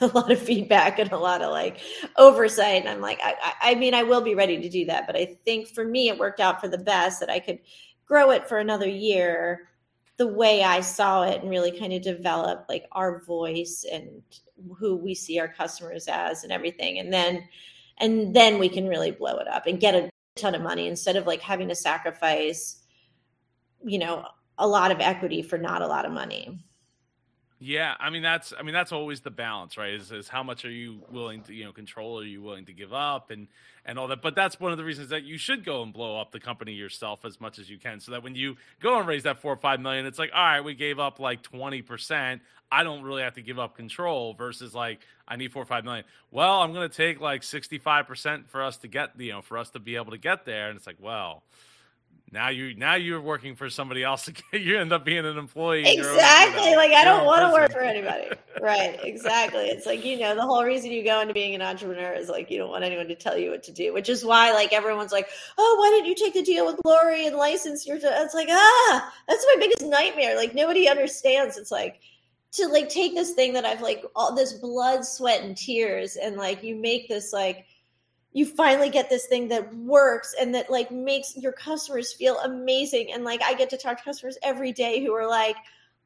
a lot of feedback and a lot of like oversight. And I'm like, I, I mean, I will be ready to do that. But I think for me, it worked out for the best that I could grow it for another year the way I saw it and really kind of develop like our voice and who we see our customers as and everything and then and then we can really blow it up and get a ton of money instead of like having to sacrifice you know a lot of equity for not a lot of money yeah, I mean that's I mean that's always the balance, right? Is, is how much are you willing to you know control? Are you willing to give up and and all that? But that's one of the reasons that you should go and blow up the company yourself as much as you can, so that when you go and raise that four or five million, it's like all right, we gave up like twenty percent. I don't really have to give up control versus like I need four or five million. Well, I'm going to take like sixty five percent for us to get you know for us to be able to get there, and it's like well now you now you're working for somebody else you end up being an employee exactly. like i don't want to work for anybody. Right. Exactly. It's like you know the whole reason you go into being an entrepreneur is like you don't want anyone to tell you what to do which is why like everyone's like oh why didn't you take the deal with Lori and license your it's like ah that's my biggest nightmare. Like nobody understands. It's like to like take this thing that i've like all this blood sweat and tears and like you make this like you finally get this thing that works and that like makes your customers feel amazing. And like i get to talk to customers every day who are like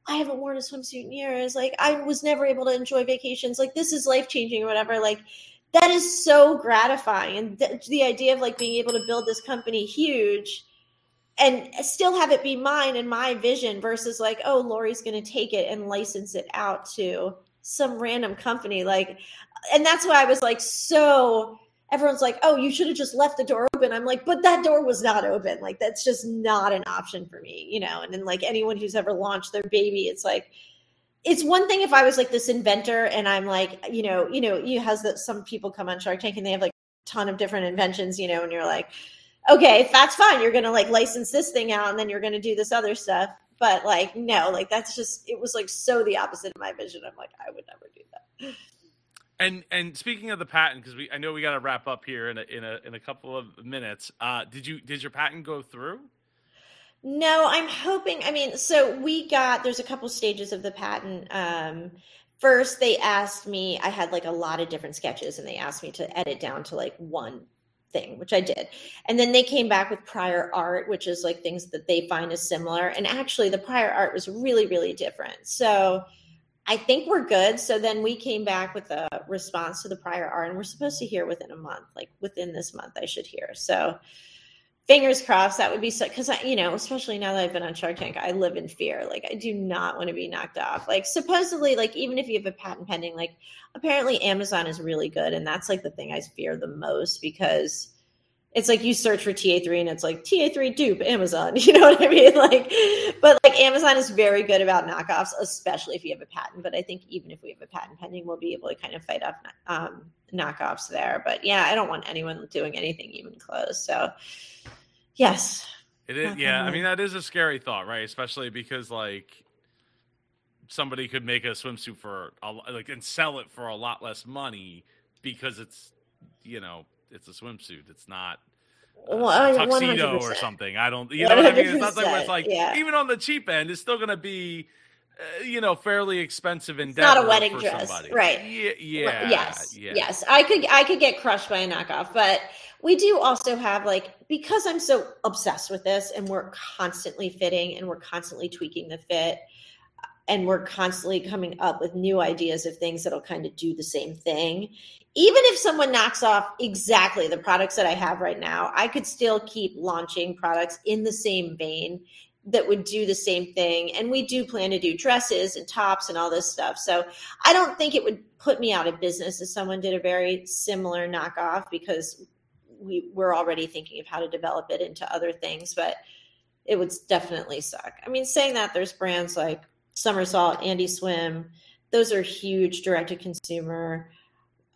i haven't worn a swimsuit in years. Like i was never able to enjoy vacations. Like this is life changing or whatever. Like that is so gratifying. And th- the idea of like being able to build this company huge and still have it be mine and my vision versus like oh lori's going to take it and license it out to some random company like and that's why i was like so everyone's like oh you should have just left the door open i'm like but that door was not open like that's just not an option for me you know and then like anyone who's ever launched their baby it's like it's one thing if i was like this inventor and i'm like you know you know you has that some people come on shark tank and they have like a ton of different inventions you know and you're like okay, that's fine. You're going to like license this thing out and then you're going to do this other stuff. But like, no, like that's just, it was like so the opposite of my vision. I'm like, I would never do that. And and speaking of the patent, because we I know we got to wrap up here in a in a in a couple of minutes. Uh, did you did your patent go through? No, I'm hoping. I mean, so we got there's a couple stages of the patent. Um, first, they asked me. I had like a lot of different sketches, and they asked me to edit down to like one thing, which I did. And then they came back with prior art, which is like things that they find is similar. And actually, the prior art was really, really different. So I think we're good. So then we came back with a response to the prior art, and we're supposed to hear within a month, like within this month, I should hear. So fingers crossed that would be so because I, you know, especially now that I've been on Shark Tank, I live in fear. Like I do not want to be knocked off. Like supposedly, like even if you have a patent pending, like apparently Amazon is really good, and that's like the thing I fear the most because it's like you search for TA3 and it's like TA3 dupe Amazon. You know what I mean? Like, but like Amazon is very good about knockoffs, especially if you have a patent. But I think even if we have a patent pending, we'll be able to kind of fight off um, knockoffs there. But yeah, I don't want anyone doing anything even close. So yes. It is, yeah. I mean, that is a scary thought, right? Especially because like somebody could make a swimsuit for a, like and sell it for a lot less money because it's you know it's a swimsuit. It's not uh, well, tuxedo 100%. or something. I don't, you know what I mean? It's not like it's like yeah. even on the cheap end, it's still going to be, uh, you know, fairly expensive and not a wedding dress, somebody. right? Yeah, yeah, yes, yeah. yes. I could, I could get crushed by a knockoff, but we do also have like because I'm so obsessed with this, and we're constantly fitting and we're constantly tweaking the fit and we're constantly coming up with new ideas of things that'll kind of do the same thing. Even if someone knocks off exactly the products that I have right now, I could still keep launching products in the same vein that would do the same thing. And we do plan to do dresses and tops and all this stuff. So I don't think it would put me out of business if someone did a very similar knockoff because we, we're already thinking of how to develop it into other things. But it would definitely suck. I mean, saying that, there's brands like Summersalt, Andie Swim. Those are huge direct to consumer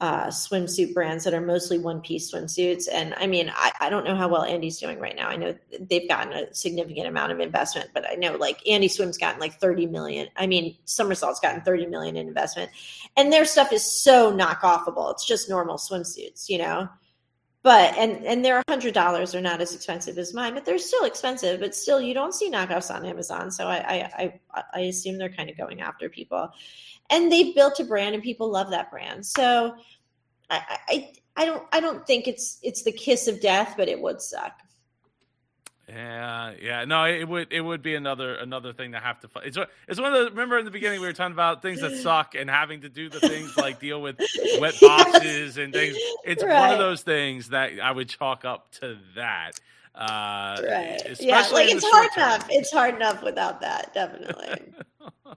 uh, swimsuit brands that are mostly one piece swimsuits. And I mean, I, I, don't know how well Andie's doing right now. I know they've gotten a significant amount of investment, but I know like Andie Swim's gotten like 30 million. I mean, Summersalt's gotten 30 million in investment. And their stuff is so knockoffable. It's just normal swimsuits, you know? but and and they're hundred dollars they're not as expensive as mine but they're still expensive but still you don't see knockoffs on amazon so i i i, I assume they're kind of going after people and they've built a brand and people love that brand so I, I i don't i don't think it's it's the kiss of death but it would suck yeah, yeah. No, it would it would be another another thing to have to. It's it's one of the. Remember in the beginning we were talking about things that suck and having to do the things like deal with wet boxes and things. It's right. one of those things that I would chalk up to that. Uh, right. Yeah, like it's hard enough. It's hard enough without that, definitely.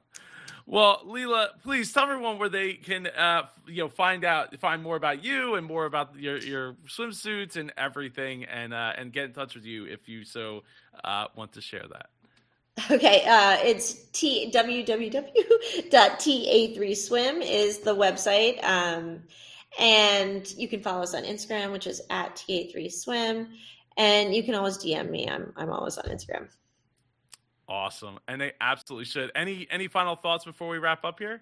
Well, Leila, please tell everyone where they can, uh, you know, find out, find more about you and more about your your swimsuits and everything, and uh, and get in touch with you if you so uh, want to share that. Okay, uh, it's t www.ta3swim is the website, um, and you can follow us on Instagram, which is at ta3swim, and you can always DM me. I'm I'm always on Instagram. Awesome, and they absolutely should. Any any final thoughts before we wrap up here?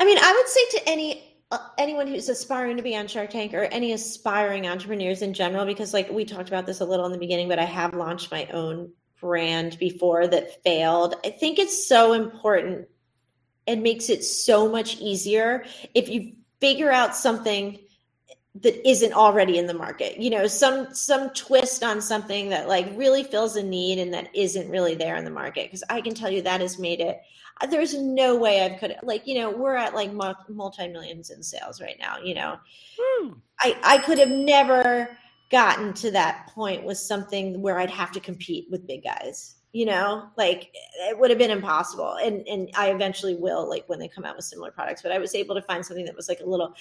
I mean, I would say to any uh, anyone who's aspiring to be on Shark Tank or any aspiring entrepreneurs in general, because like we talked about this a little in the beginning, but I have launched my own brand before that failed. I think it's so important. It makes it so much easier if you figure out something that isn't already in the market. You know some some twist on something that like really fills a need and that isn't really there in the market because i can tell you that has made it there's no way i could like you know we're at like multi millions in sales right now you know? Woo. i i could have never gotten to that point with something where i'd have to compete with big guys you know like it would have been impossible. And and i eventually will like when they come out with similar products. But i was able to find something that was like a little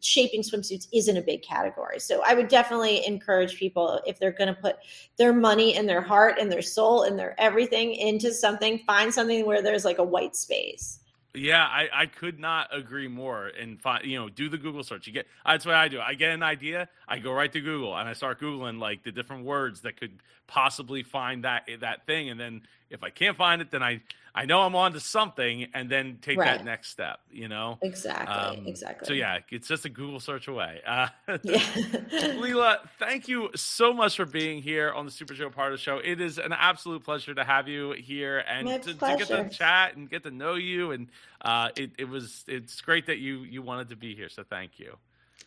shaping swimsuits isn't a big category. So i would definitely encourage people if they're going to put their money and their heart and their soul and their everything into something find something where there's like a white space yeah, I, I could not agree more. And find, you know, do the Google search. You get that's what I do. I get an idea, I go right to Google and I start googling like the different words that could possibly find that that thing. And then if I can't find it, then I I know I'm on to something, and then take right. that next step. You know, exactly, um, exactly. So yeah, it's just a Google search away. Uh, yeah. Leila, thank you so much for being here on the Super Joe the Show. It is an absolute pleasure to have you here and to, to, get to chat and get to know you. And uh, it, it was it's great that you you wanted to be here. So thank you.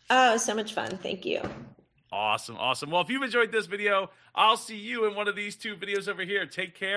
Oh, so much fun. Thank you. Awesome, awesome. Well, if you've enjoyed this video, I'll see you in one of these two videos over here. Take care.